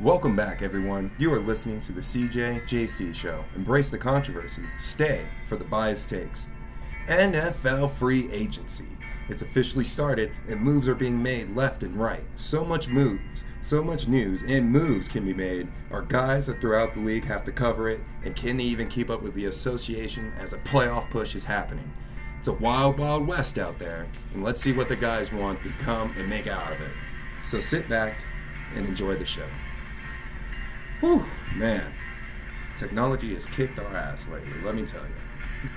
Welcome back, everyone. You are listening to the CJ JC Show. Embrace the controversy. Stay for the biased takes. NFL free agency. It's officially started, and moves are being made left and right. So much moves, so much news, and moves can be made. Our guys throughout the league have to cover it, and can they even keep up with the association as a playoff push is happening? It's a wild, wild west out there, and let's see what the guys want to come and make out of it. So sit back and enjoy the show. Whew, man. Technology has kicked our ass lately, let me tell you.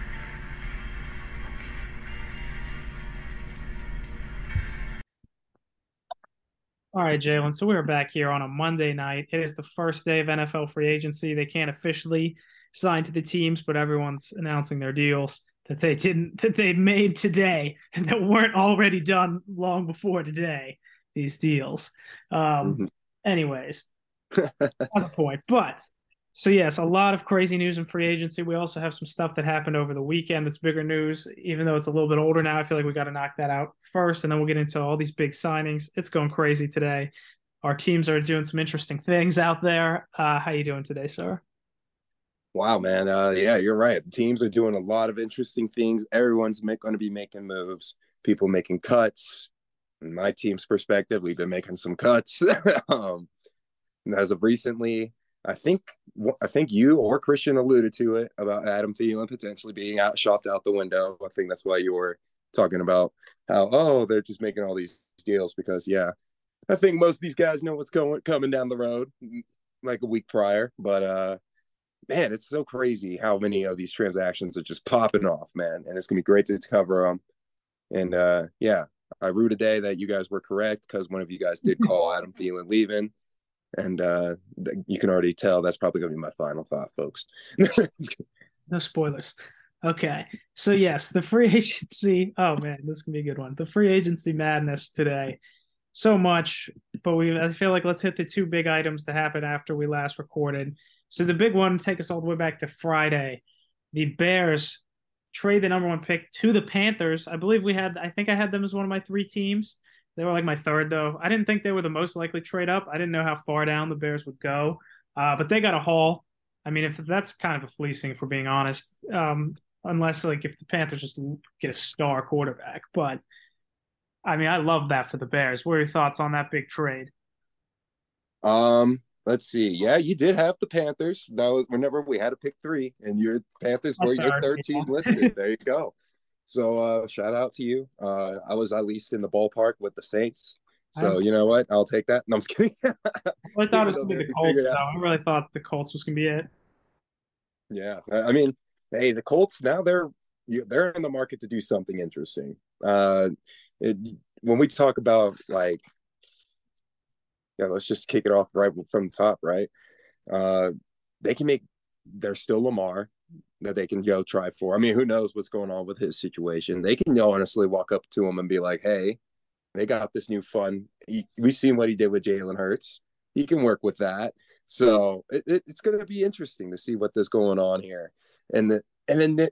All right, Jalen. So we're back here on a Monday night. It is the first day of NFL free agency. They can't officially sign to the teams, but everyone's announcing their deals that they didn't that they made today and that weren't already done long before today. These deals. Um, mm-hmm. Anyways, the point. But so yes, a lot of crazy news in free agency. We also have some stuff that happened over the weekend that's bigger news. Even though it's a little bit older now, I feel like we got to knock that out first, and then we'll get into all these big signings. It's going crazy today. Our teams are doing some interesting things out there. Uh, how you doing today, sir? Wow, man. Uh, yeah, you're right. Teams are doing a lot of interesting things. Everyone's going to be making moves. People making cuts. In my team's perspective, we've been making some cuts. um, as of recently, I think I think you or Christian alluded to it about Adam Thielen potentially being out shopped out the window. I think that's why you were talking about how oh they're just making all these deals because yeah, I think most of these guys know what's going coming down the road like a week prior. But uh man, it's so crazy how many of these transactions are just popping off, man, and it's gonna be great to cover them. And uh yeah, I rue today that you guys were correct because one of you guys did call Adam Thielen leaving and uh, you can already tell that's probably going to be my final thought, folks. no spoilers. Okay, so yes, the free agency. Oh man, this can be a good one. The free agency madness today. So much, but we. I feel like let's hit the two big items that happened after we last recorded. So the big one, take us all the way back to Friday. The Bears trade the number one pick to the Panthers. I believe we had. I think I had them as one of my three teams. They were like my third though. I didn't think they were the most likely trade up. I didn't know how far down the Bears would go, uh, but they got a haul. I mean, if that's kind of a fleecing, for being honest, um, unless like if the Panthers just get a star quarterback. But I mean, I love that for the Bears. What are your thoughts on that big trade? Um, let's see. Yeah, you did have the Panthers. That was whenever we had to pick three, and your Panthers were your third team listed. there you go. So uh, shout out to you. Uh, I was at least in the ballpark with the Saints. So you know what? I'll take that. No, I'm just kidding. I thought it was gonna be the Colts. Though. I really thought the Colts was gonna be it. Yeah, I mean, hey, the Colts now they're they're in the market to do something interesting. Uh, it, when we talk about like, yeah, let's just kick it off right from the top, right? Uh, they can make. They're still Lamar that they can go try for. I mean, who knows what's going on with his situation? They can honestly walk up to him and be like, "Hey, they got this new fun. We've seen what he did with Jalen Hurts. He can work with that." So it, it, it's going to be interesting to see what is going on here. And the, and then the,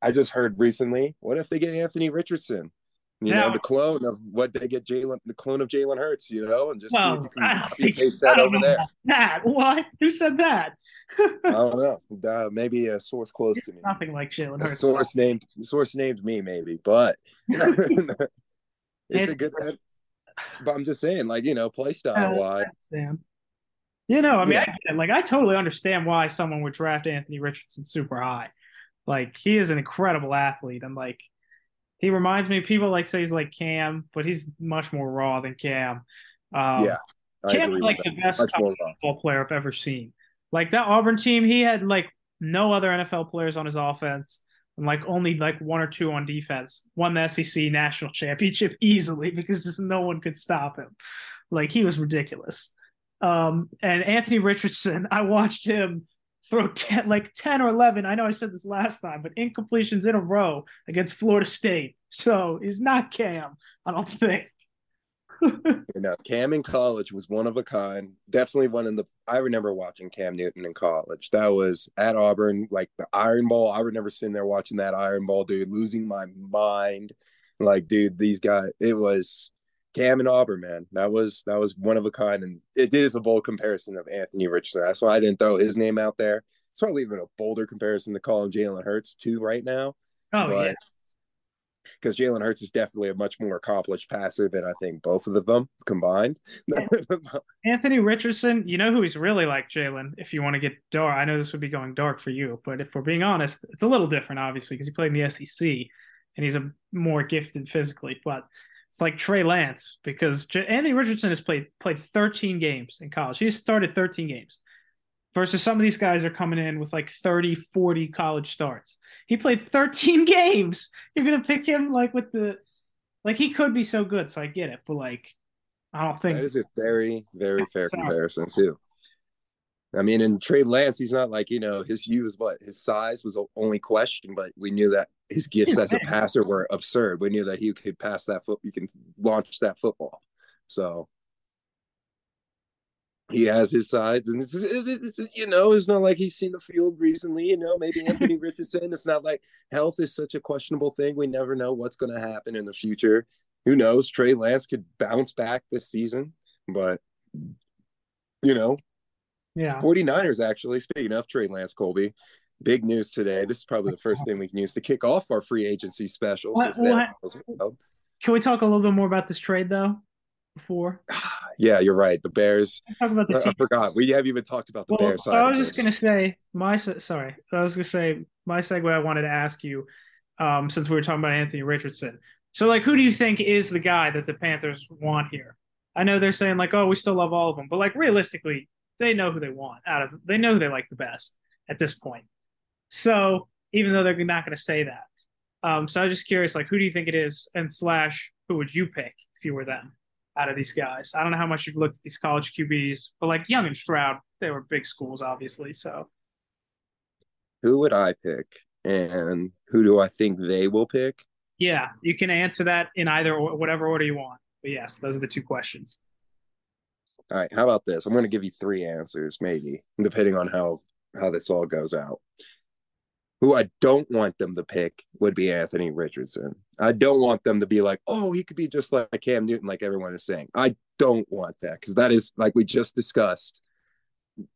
I just heard recently, what if they get Anthony Richardson? You know, the clone of what they get Jalen, the clone of Jalen Hurts, you know, and just well, copy paste that over there. That what? Who said that? I don't know. Uh, maybe a source close it's to me. Nothing like Jalen Hurts. A source named source named me, maybe, but it's a good. But I'm just saying, like you know, play style wise. You know, I mean, yeah. I, like I totally understand why someone would draft Anthony Richardson super high. Like he is an incredible athlete, and like he reminds me. People like say he's like Cam, but he's much more raw than Cam. Um, yeah, Cam is like the best football player I've ever seen. Like that Auburn team, he had like no other NFL players on his offense, and like only like one or two on defense. Won the SEC national championship easily because just no one could stop him. Like he was ridiculous. Um, and Anthony Richardson, I watched him throw 10, like 10 or 11. I know I said this last time, but incompletions in a row against Florida State. So he's not Cam, I don't think. you know, Cam in college was one of a kind. Definitely one in the. I remember watching Cam Newton in college. That was at Auburn, like the Iron Bowl. I remember sitting there watching that Iron Bowl, dude, losing my mind. Like, dude, these guys. It was Cam and Auburn, man, that was that was one of a kind, and it is a bold comparison of Anthony Richardson. That's why I didn't throw his name out there. It's probably even a bolder comparison to call him Jalen Hurts too right now. Oh but, yeah, because Jalen Hurts is definitely a much more accomplished passer than I think both of them combined. Anthony Richardson, you know who he's really like, Jalen. If you want to get dark, I know this would be going dark for you, but if we're being honest, it's a little different, obviously, because he played in the SEC and he's a more gifted physically. But it's like Trey Lance because Andy Richardson has played played 13 games in college. He's started 13 games versus some of these guys are coming in with like 30, 40 college starts. He played 13 games. You're going to pick him like with the like he could be so good, so I get it, but like I don't think that is a very, very fair comparison too. I mean, in Trey Lance, he's not like you know his use what his size was only question, but we knew that his gifts as a passer were absurd. We knew that he could pass that foot, you can launch that football. So he has his sides, and it's, it's, it's, you know, it's not like he's seen the field recently. You know, maybe Anthony Richardson. It's not like health is such a questionable thing. We never know what's going to happen in the future. Who knows? Trey Lance could bounce back this season, but you know, yeah. 49ers actually. Speaking of Trey Lance, Colby, big news today. This is probably the first thing we can use to kick off our free agency special. What, what, can we talk a little bit more about this trade though? Before yeah, you're right. The Bears. Talk about the I forgot. We haven't even talked about the well, Bears. So I was just gonna say my sorry. I was gonna say my segue. I wanted to ask you, um, since we were talking about Anthony Richardson. So, like, who do you think is the guy that the Panthers want here? I know they're saying like, oh, we still love all of them, but like realistically, they know who they want out of. They know who they like the best at this point. So even though they're not going to say that, um, so I was just curious, like, who do you think it is, and slash, who would you pick if you were them? out of these guys. I don't know how much you've looked at these college QBs, but like Young and Stroud, they were big schools, obviously. So, who would I pick, and who do I think they will pick? Yeah, you can answer that in either or whatever order you want. But yes, those are the two questions. All right, how about this? I'm going to give you three answers, maybe, depending on how how this all goes out. Who I don't want them to pick would be Anthony Richardson. I don't want them to be like, oh, he could be just like Cam Newton, like everyone is saying. I don't want that because that is like we just discussed.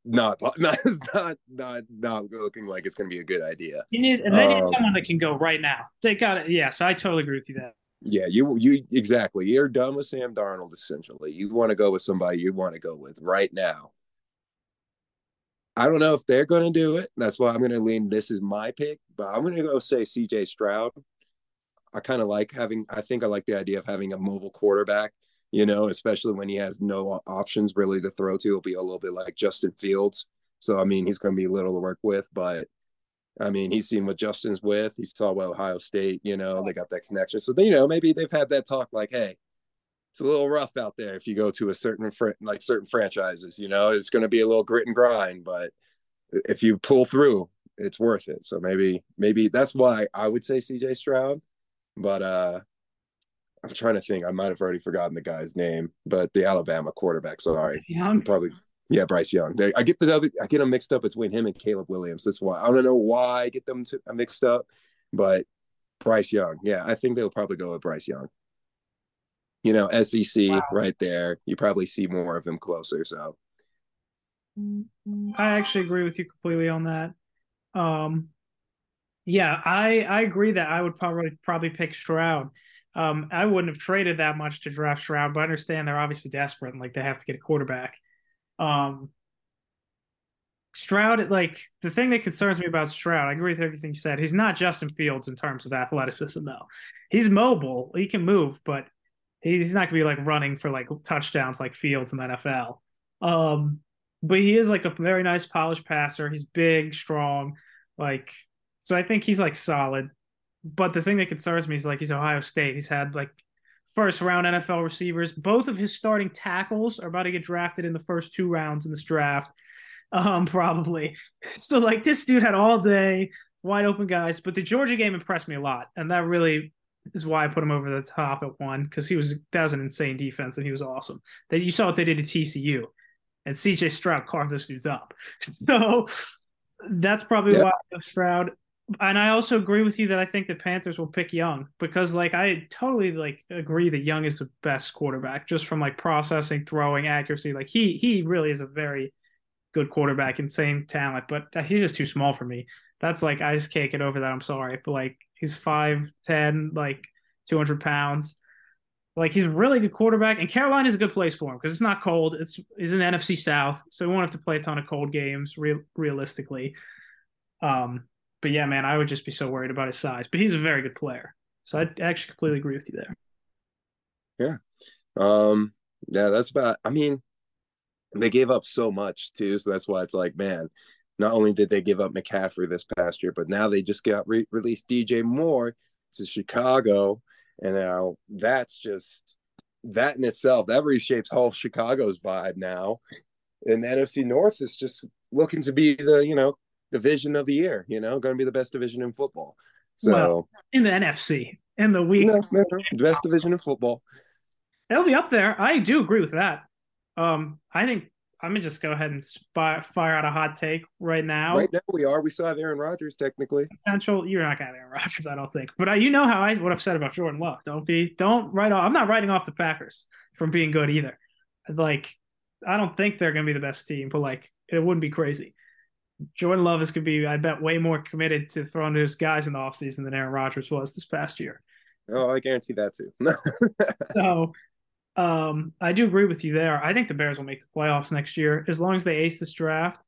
Not, not, not, not, not looking like it's going to be a good idea. You need, and they need um, someone that can go right now. They got it. Yeah, so I totally agree with you that. Yeah, you, you exactly. You're done with Sam Darnold. Essentially, you want to go with somebody you want to go with right now. I don't know if they're going to do it. That's why I'm going to lean. This is my pick, but I'm going to go say C.J. Stroud. I kind of like having. I think I like the idea of having a mobile quarterback. You know, especially when he has no options really to throw to. It'll be a little bit like Justin Fields. So I mean, he's going to be little to work with, but I mean, he's seen what Justin's with. He saw what Ohio State. You know, they got that connection. So you know, maybe they've had that talk like, hey, it's a little rough out there if you go to a certain fr- like certain franchises you know it's going to be a little grit and grind but if you pull through it's worth it so maybe maybe that's why i would say cj stroud but uh i'm trying to think i might have already forgotten the guy's name but the alabama quarterback sorry young. probably yeah bryce young they, i get the other i get them mixed up between him and caleb williams that's why i don't know why i get them to, mixed up but bryce young yeah i think they'll probably go with bryce young you know, SEC wow. right there. You probably see more of him closer. So I actually agree with you completely on that. Um, yeah, I I agree that I would probably probably pick Stroud. Um, I wouldn't have traded that much to draft Stroud, but I understand they're obviously desperate and like they have to get a quarterback. Um, Stroud, like the thing that concerns me about Stroud, I agree with everything you said. He's not Justin Fields in terms of athleticism, though. He's mobile, he can move, but he's not gonna be like running for like touchdowns like Fields in the NFL. Um, but he is like a very nice polished passer. He's big, strong, like so I think he's like solid. But the thing that concerns me is like he's Ohio State. He's had like first round NFL receivers. Both of his starting tackles are about to get drafted in the first two rounds in this draft. Um, probably. So like this dude had all day wide open guys, but the Georgia game impressed me a lot, and that really is why I put him over the top at one because he was that was an insane defense and he was awesome. That you saw what they did to TCU, and CJ Stroud carved those dudes up. So that's probably why Stroud. And I also agree with you that I think the Panthers will pick Young because like I totally like agree that Young is the best quarterback just from like processing, throwing, accuracy. Like he he really is a very good quarterback, insane talent, but he's just too small for me. That's like I just can't get over that. I'm sorry, but like he's five ten, like two hundred pounds. Like he's a really good quarterback, and Carolina is a good place for him because it's not cold. It's he's in the NFC South, so he won't have to play a ton of cold games real, realistically. Um, but yeah, man, I would just be so worried about his size. But he's a very good player, so I actually completely agree with you there. Yeah, um, yeah, that's about. I mean, they gave up so much too, so that's why it's like, man, not only did they give up McCaffrey this past year, but now they just got re- released DJ Moore to Chicago, and now that's just that in itself that reshapes whole Chicago's vibe now. And the NFC North is just looking to be the you know division of the year. You know, going to be the best division in football. So well, in the NFC in the week, no, no, no, best division in football. It'll be up there. I do agree with that. Um, I think I'm gonna just go ahead and spy, fire out a hot take right now. Right now we are. We still have Aaron Rodgers technically. Potential. You're not gonna have Aaron Rodgers, I don't think. But I, you know how I what I've said about Jordan Love. Don't be. Don't write off. I'm not writing off the Packers from being good either. Like I don't think they're gonna be the best team, but like it wouldn't be crazy. Jordan Love is gonna be, I bet, way more committed to throwing those guys in the offseason than Aaron Rodgers was this past year. Oh, I guarantee that too. so um, I do agree with you there. I think the Bears will make the playoffs next year as long as they ace this draft.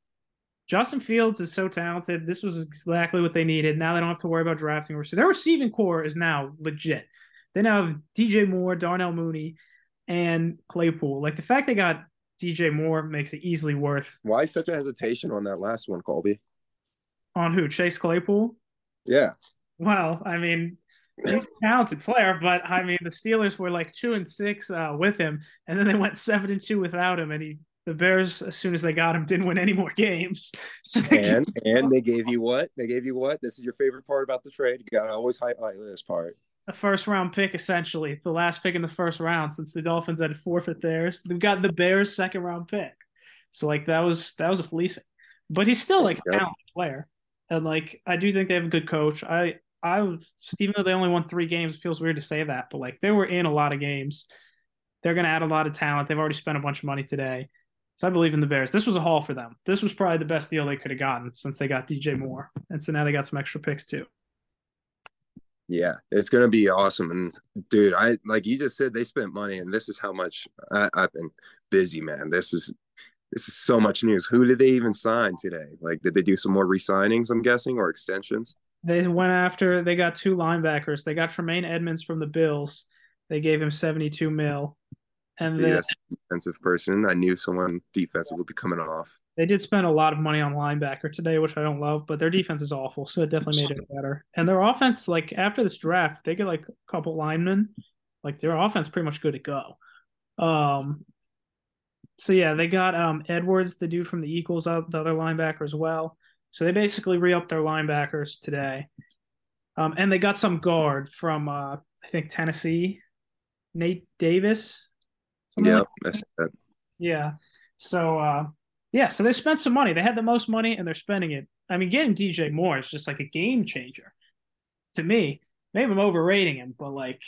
Justin Fields is so talented. This was exactly what they needed. Now they don't have to worry about drafting receiver. Their receiving core is now legit. They now have DJ Moore, Darnell Mooney, and Claypool. Like the fact they got DJ Moore makes it easily worth. Why such a hesitation on that last one, Colby? On who? Chase Claypool? Yeah. Well, I mean, he's a talented player, but I mean, the Steelers were like two and six uh, with him, and then they went seven and two without him, and he. The Bears, as soon as they got him, didn't win any more games. So and and they gave you what? They gave you what? This is your favorite part about the trade. You got to always highlight this part. A first round pick, essentially, the last pick in the first round, since the Dolphins had forfeit theirs. They've got the Bears' second round pick. So like that was that was a fleecing, but he's still like a talented player, and like I do think they have a good coach. I I even though they only won three games, it feels weird to say that, but like they were in a lot of games. They're going to add a lot of talent. They've already spent a bunch of money today. So I believe in the Bears. This was a haul for them. This was probably the best deal they could have gotten since they got DJ Moore. And so now they got some extra picks too. Yeah, it's to be awesome. And dude, I like you just said they spent money and this is how much I, I've been busy, man. This is this is so much news. Who did they even sign today? Like, did they do some more re-signings? I'm guessing, or extensions? They went after. They got two linebackers. They got Tremaine Edmunds from the Bills. They gave him 72 mil. And then, defensive person. I knew someone defensive would be coming off. They did spend a lot of money on linebacker today, which I don't love, but their defense is awful, so it definitely made it better. And their offense, like after this draft, they get like a couple linemen. Like their offense, pretty much good to go. Um, so yeah, they got um Edwards, the dude from the Eagles, the other linebacker as well. So they basically re-upped their linebackers today. Um, and they got some guard from uh, I think Tennessee, Nate Davis. Yeah, like that. Yeah. So uh, yeah, so they spent some money. They had the most money and they're spending it. I mean, getting DJ Moore is just like a game changer to me. Maybe I'm overrating him, but like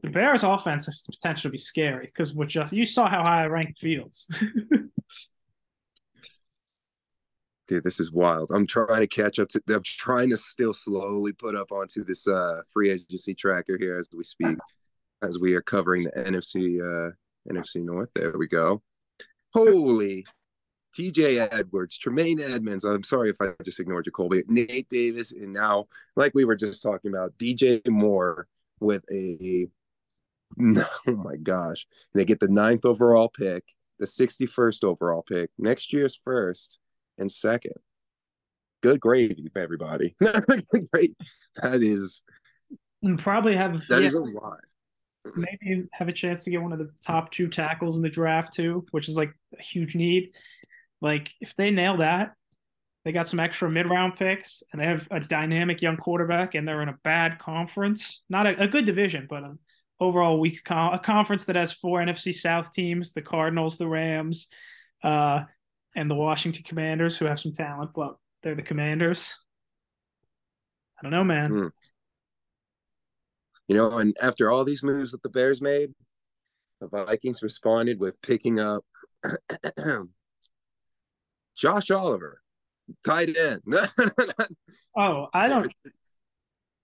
the Bears offense has the potential to be scary because what just you saw how high I ranked Fields. dude, this is wild. I'm trying to catch up to. I'm trying to still slowly put up onto this uh, free agency tracker here as we speak, as we are covering the NFC uh, NFC North. There we go. Holy, T.J. Edwards, Tremaine Edmunds. I'm sorry if I just ignored you, Colby. Nate Davis, and now, like we were just talking about, DJ Moore with a. Oh my gosh! They get the ninth overall pick, the 61st overall pick, next year's first and second. Good gravy, everybody. Great. That is and probably have that yeah, is a lot. Maybe have a chance to get one of the top two tackles in the draft too, which is like a huge need. Like if they nail that, they got some extra mid round picks and they have a dynamic young quarterback and they're in a bad conference, not a, a good division, but an overall weak a conference that has four NFC South teams: the Cardinals, the Rams, uh, and the Washington Commanders, who have some talent, but they're the Commanders. I don't know, man. Hmm. You know, and after all these moves that the Bears made, the Vikings responded with picking up Josh Oliver, tight end. Oh, I don't.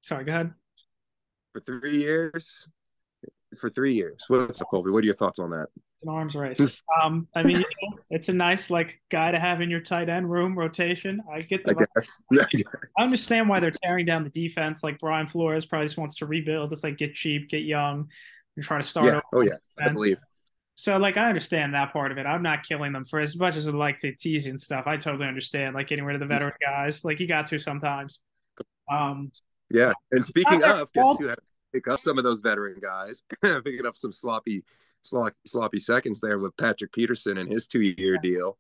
Sorry, go ahead. for three years. For three years. What's up, Colby? What are your thoughts on that? An arms race. um, I mean, you know, it's a nice like guy to have in your tight end room rotation. I get I the. guess. I understand why they're tearing down the defense. Like Brian Flores probably just wants to rebuild. Just like get cheap, get young, and try to start. yeah. Oh yeah. I believe. So like I understand that part of it. I'm not killing them for as much as I'd like to tease you and stuff. I totally understand like getting rid of the veteran guys. Like you got to sometimes. Um Yeah. And speaking of, guess who had to pick up some of those veteran guys, picking up some sloppy, sloppy, sloppy seconds there with Patrick Peterson and his two-year deal.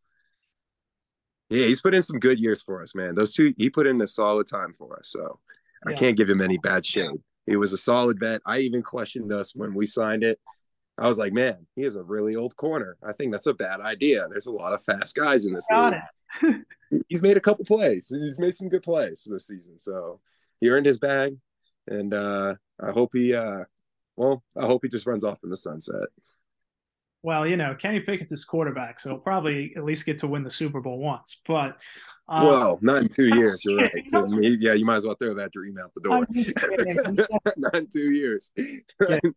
Yeah, he's put in some good years for us, man. Those two, he put in a solid time for us. So I can't give him any bad shade. He was a solid vet. I even questioned us when we signed it. I was like, man, he is a really old corner. I think that's a bad idea. There's a lot of fast guys in this got league. it. He's made a couple plays. He's made some good plays this season. So he earned his bag. And uh I hope he uh well, I hope he just runs off in the sunset. Well, you know, Kenny Pickett's his quarterback, so he'll probably at least get to win the Super Bowl once. But um, well, not in two years. You're right. So, I mean, yeah, you might as well throw that dream out the door. I'm just kidding. Not in two years. Yeah.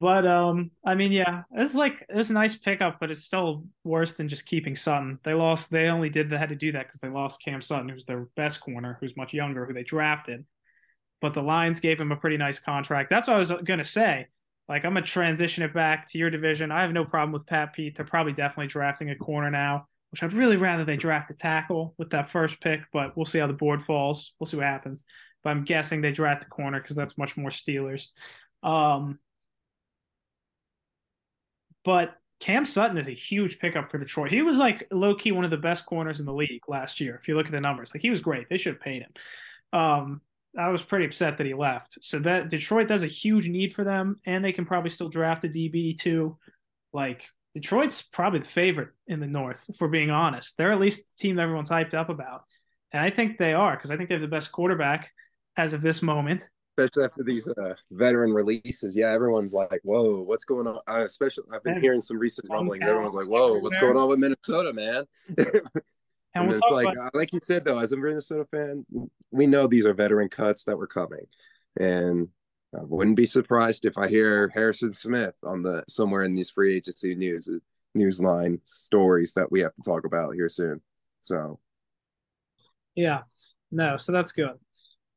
But um, I mean, yeah, it's like it's a nice pickup, but it's still worse than just keeping Sutton. They lost. They only did they had to do that because they lost Cam Sutton, who's their best corner, who's much younger, who they drafted. But the Lions gave him a pretty nice contract. That's what I was gonna say. Like I'm gonna transition it back to your division. I have no problem with Pat Pete. They're probably definitely drafting a corner now, which I'd really rather they draft a tackle with that first pick. But we'll see how the board falls. We'll see what happens. But I'm guessing they draft a corner because that's much more Steelers. Um, but Cam Sutton is a huge pickup for Detroit. He was like low key one of the best corners in the league last year. If you look at the numbers, like he was great. They should have paid him. Um, I was pretty upset that he left. So that Detroit does a huge need for them, and they can probably still draft a DB too. Like Detroit's probably the favorite in the North, if we're being honest. They're at least the team that everyone's hyped up about, and I think they are because I think they have the best quarterback as of this moment. especially after these uh, veteran releases. Yeah, everyone's like, "Whoa, what's going on?" I especially, I've been hearing some recent rumblings. Everyone's like, "Whoa, what's going on with Minnesota, man?" And, And, we'll it's like, about uh, like you said, though, as a Minnesota fan, we know these are veteran cuts that were coming, and I wouldn't be surprised if I hear Harrison Smith on the somewhere in these free agency news news line stories that we have to talk about here soon. So, yeah, no, so that's good.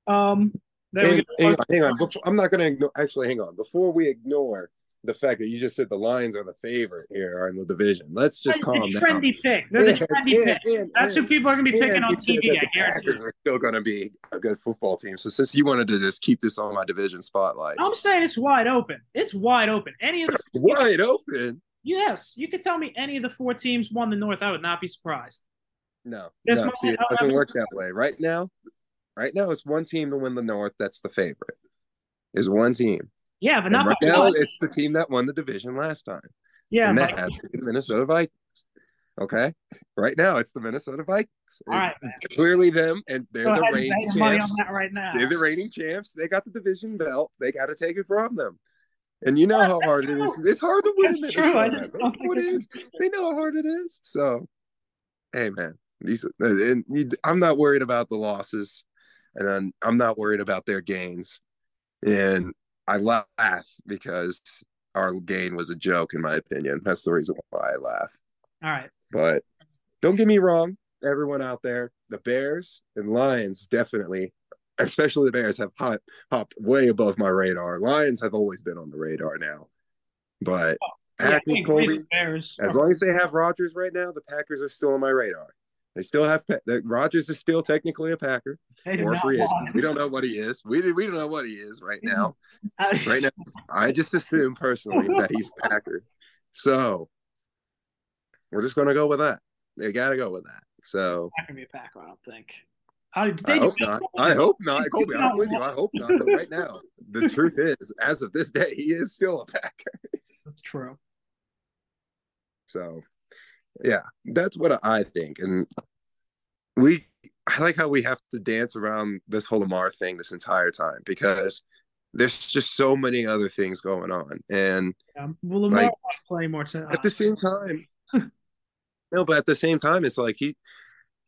Um, there we hang, go. hang on, hang on. Before, I'm not going to. Actually, hang on. Before we ignore the fact that you just said the Lions are the favorite here in the division, let's just It's calm a down. trendy pick. There's a And- trendy and- pick. and- That's who people are going to be picking on TV. I the guarantee. Are still going to be a good football team. So since you wanted to just keep this on my division spotlight, I'm saying it's wide open. It's wide open. Any of the wide open. yes, you could tell me any of the four teams won the North. I would not be surprised. No, This no. See, it doesn't work that way. Right now, right now, it's one team to win the North. That's the favorite. Is one team. Yeah, but not right now, one. it's the team that won the division last time. Yeah, and that had to be the Minnesota Vikings. Okay, right now it's the Minnesota Vikings. all right, man. Clearly them, and they're Go the reigning bet money on champs. right now. They're the reigning champs. They got the division belt. They got to take it from them. And you know how hard it is. It's hard to win in That's true. I just They don't know think it's- is. They know how hard it is. So, hey, man, these and you- I'm not worried about the losses, and I'm, I'm not worried about their gains. And I laugh because our gain was a joke, in my opinion. That's the reason why I laugh. All right. But don't get me wrong, everyone out there, the Bears and Lions definitely, especially the Bears, have hop, hopped way above my radar. Lions have always been on the radar now. But oh, Yeah, Packers. Colby, Bears. as long as they have Rodgers right now, the Packers are still on my radar. They still have Rodgers is still technically a Packer or a free agent. We don't know what he is. We we don't know what he is right mm-hmm. now. Right now, I just assume personally that he's a Packer. So we're just gonna go with that. They gotta go with that. So not gonna be a Packer. I don't think. How I hope not. I hope not. Colby, I'm with you. I hope not. But right now, the truth is, as of this day, he is still a Packer. That's true. So, yeah, that's what I think. And we I like how we have to dance around this whole Lamar thing this entire time because there's just so many other things going on. And yeah. well, Lamar like, play more to, at the same time. no, but at the same time, it's like he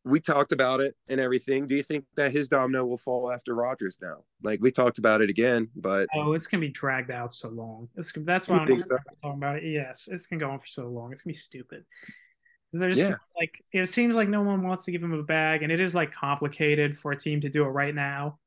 we talked about it and everything. Do you think that his domino will fall after Rodgers now? Like we talked about it again, but oh, it's gonna be dragged out so long. It's that's why I'm so? talking about it. Yes, it's gonna go on for so long. It's gonna be stupid. They're just yeah. like it seems like no one wants to give him a bag, and it is like complicated for a team to do it right now.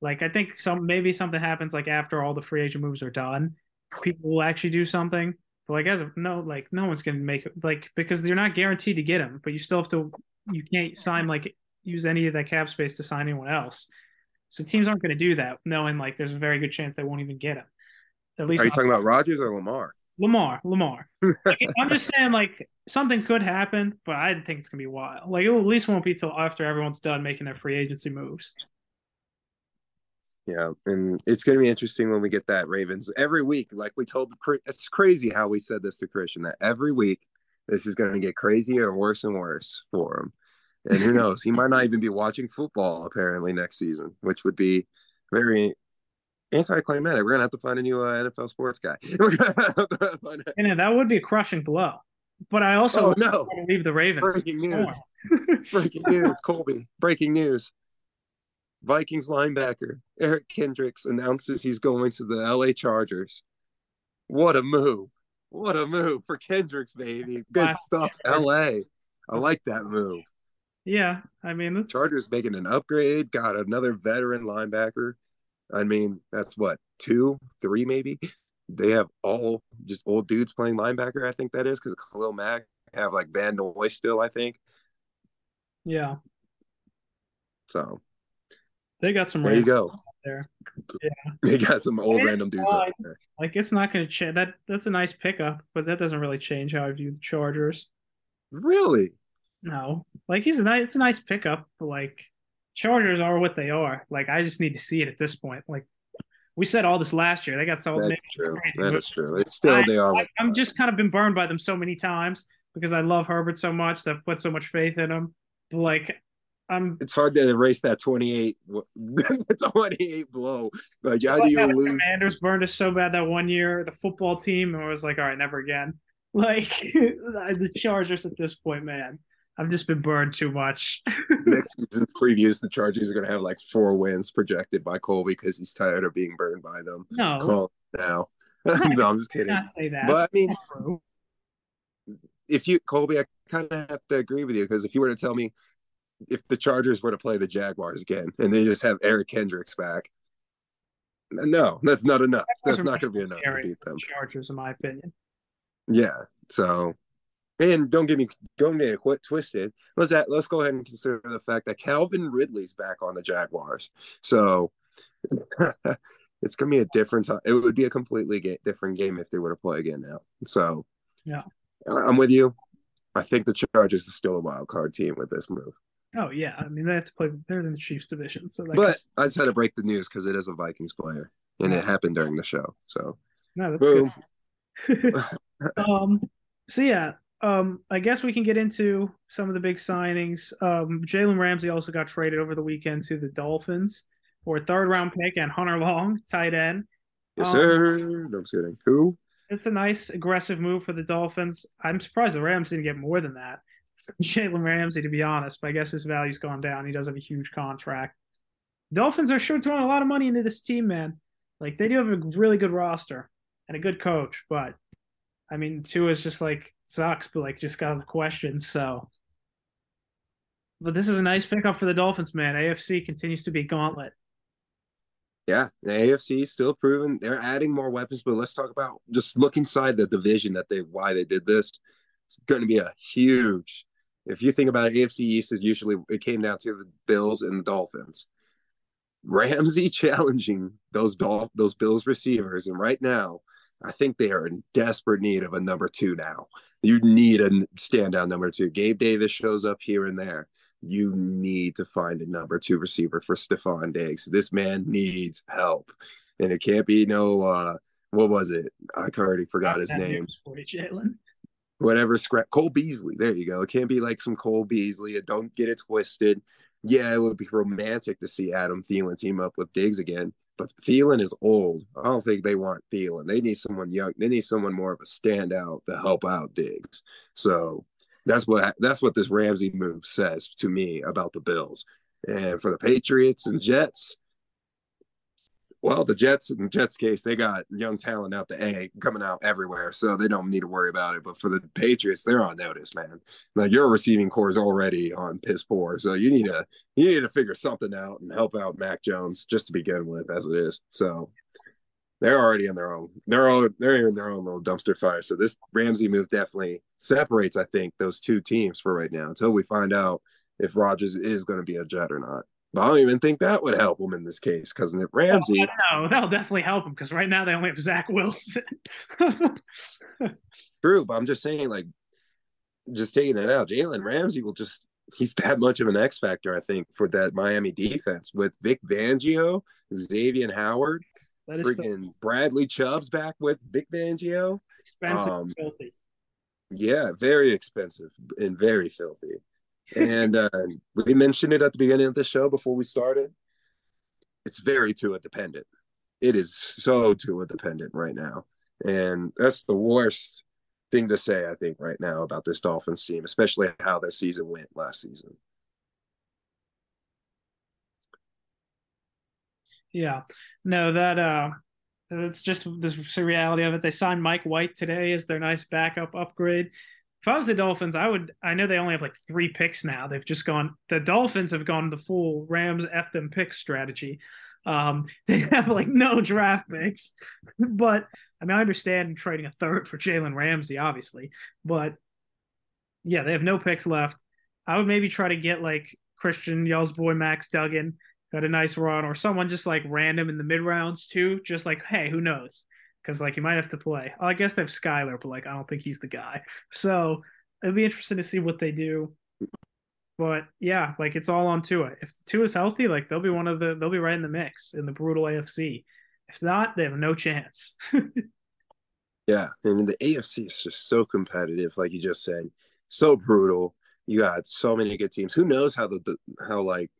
Like I think some maybe something happens like after all the free agent moves are done, people will actually do something. But like as of no, like no one's gonna make it like because you're not guaranteed to get him, but you still have to you can't sign like use any of that cap space to sign anyone else. So teams aren't going to do that, knowing like there's a very good chance they won't even get him. At least, are you talking about Rodgers or Lamar? Lamar, Lamar. like, I'm just saying, like something could happen, but I think it's gonna be wild. Like it at least won't be till after everyone's done making their free agency moves. Yeah, and it's going to be interesting when we get that Ravens every week. Like we told, it's crazy how we said this to Christian that every week this is going to get crazier and worse and worse for him. And who knows? he might not even be watching football apparently next season, which would be very anticlimactic. We're gonna have to find a new uh, NFL sports guy. and that would be a crushing blow. But I also oh, no. leave the Ravens. Breaking news! Breaking news! Colby! Breaking news! Vikings linebacker Eric Kendricks announces he's going to the LA Chargers. What a move! What a move for Kendricks, baby. Good stuff. LA. I like that move. Yeah, I mean, that's... Chargers making an upgrade. Got another veteran linebacker. I mean, that's what two, three, maybe. They have all just old dudes playing linebacker. I think that is because Khalil Mack have like Van Noy still. I think. Yeah. So. They got some. There you go. There. Yeah. They got some old random dudes there. Like it's not going to change. That that's a nice pickup, but that doesn't really change how I view the Chargers. Really? No. Like he's a nice. It's a nice pickup. But like Chargers are what they are. Like I just need to see it at this point. Like we said all this last year. They got so That's true. That is true. It's still I, they are. I, am just kind of been burned by them so many times because I love Herbert so much that I've put so much faith in him. But like I'm it's hard to erase that 28 28 blow. Like how do you lose? Commanders burned us so bad that one year, the football team, and I was like, all right, never again. Like the Chargers at this point, man. I've just been burned too much. Next season's previews, the Chargers are going to have like four wins projected by Cole because he's tired of being burned by them. No, Call now. no, I'm just kidding. Not say that. But I mean, if you Colby, I kind of have to agree with you because if you were to tell me if the Chargers were to play the Jaguars again and they just have Eric Kendricks back, no, that's not enough. That's not going to be enough to beat them. Chargers, in my opinion. Yeah. So and don't get me don't get it twisted. Let's at, let's go ahead and consider the fact that Calvin Ridley's back on the Jaguars. So it's gonna be a different time. It would be a completely ga- different game if they were to play again now. So yeah, I'm with you. I think the Chargers are still a wild card team with this move. Oh yeah, I mean they have to play. They're in the Chiefs division, so. But I just had to break the news because it is a Vikings player, and it happened during the show. So no, that's Boom. good. um. So yeah, um, I guess we can get into some of the big signings. Um, Jalen Ramsey also got traded over the weekend to the Dolphins for a third round pick and Hunter Long, tight end. Yes, um, sir. No I'm kidding. Who? It's a nice aggressive move for the Dolphins. I'm surprised the Rams didn't get more than that. Jalen Ramsey, to be honest, but I guess his value's gone down. He does have a huge contract. Dolphins are sure throwing a lot of money into this team, man. Like they do have a really good roster and a good coach, but I mean, Tua is just like sucks, but like just got the questions. So, but this is a nice pickup for the Dolphins, man. AFC continues to be gauntlet. Yeah, the AFC still proven they're adding more weapons, but let's talk about just look inside the division that they why they did this. It's going to be a huge. If you think about it, AFC East is usually it came down to the Bills and the Dolphins. Ramsey challenging those those Bills receivers, and right now I think they are in desperate need of a number two now. You need a standout number two. Gabe Davis shows up here and there. You need to find a number two receiver for Stefon Diggs. This man needs help. And it can't be no uh what was it? I already forgot his name. Jalen. Whatever scrap Cole Beasley. There you go. It can't be like some Cole Beasley. Don't get it twisted. yeah, it would be romantic to see Adam Thielen team up with Diggs again. But Thielen is old. I don't think they want Thielen. They need someone young. They need someone more of a standout to help out Diggs. So that's what that's what this Ramsey move says to me about the Bills. And for the Patriots and Jets, well, the Jets in Jets case, they got young talent out the A coming out everywhere, so they don't need to worry about it. But for the Patriots, they're on notice, man. Like your receiving core is already on piss poor, so you need to you need to figure something out and help out Mac Jones just to begin with, as it is. So they're already in their own they're all they're in their own little dumpster fire. So this Ramsey move definitely separates, I think, those two teams for right now until we find out if Rodgers is going to be a Jet or not. But I don't even think that would help him in this case because Ramsey. Oh, no, that'll definitely help him because right now they only have Zach Wilson. True, but I'm just saying, like, just taking it out, Jalen Ramsey will just. He's that much of an X factor, I think, for that Miami defense with Vic Fangio, Xavier Howard, freaking Bradley Chubb's back with Vic Fangio. Expensive, um, filthy. Yeah, very expensive and very filthy and uh, we mentioned it at the beginning of the show before we started. It's very Tua dependent. It is so Tua dependent right now, and that's the worst thing to say. I think right now about this Dolphins team, especially how their season went last season. Yeah, no, that uh, it's just the reality of it. They signed Mike White today as their nice backup upgrade if I was the Dolphins, I would. I know they only have like three picks now. They've just gone. The Dolphins have gone the full Rams f them pick strategy. Um, they have like no draft picks, but I mean, I understand trading a third for Jalen Ramsey, obviously, but yeah, they have no picks left. I would maybe try to get like Christian Y'all's boy Max Duggan got a nice run, or someone just like random in the mid rounds too. Just like, hey, who knows? Because like you might have to play. Oh, I guess they have Skylar, but like I don't think he's the guy. So it'll be interesting to see what they do. But yeah, like it's all on Tua. If Tua is healthy, like they'll be one of the they'll be right in the mix in the brutal AFC. If not, they have no chance. yeah, I mean the AFC is just so competitive, like you just said, so brutal. You got so many good teams. Who knows how the how like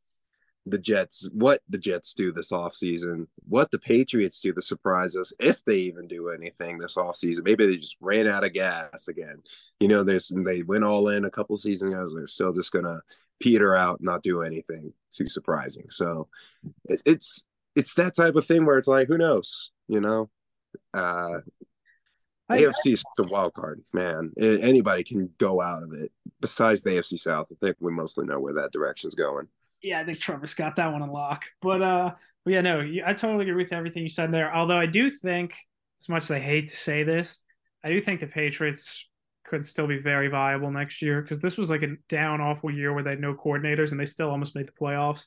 the Jets, what the Jets do this offseason, what the Patriots do to surprise us, if they even do anything this offseason. Maybe they just ran out of gas again. You know, there's they went all in a couple seasons ago. They're still just gonna peter out, not do anything too surprising. So it, it's it's that type of thing where it's like, who knows? You know, uh, AFC is the wild card, man. Anybody can go out of it. Besides the AFC South, I think we mostly know where that direction's going yeah, I think Trevor's got that one in lock. But uh, but yeah, no, I totally agree with everything you said there. Although I do think, as much as I hate to say this, I do think the Patriots could still be very viable next year because this was like a down, awful year where they had no coordinators and they still almost made the playoffs.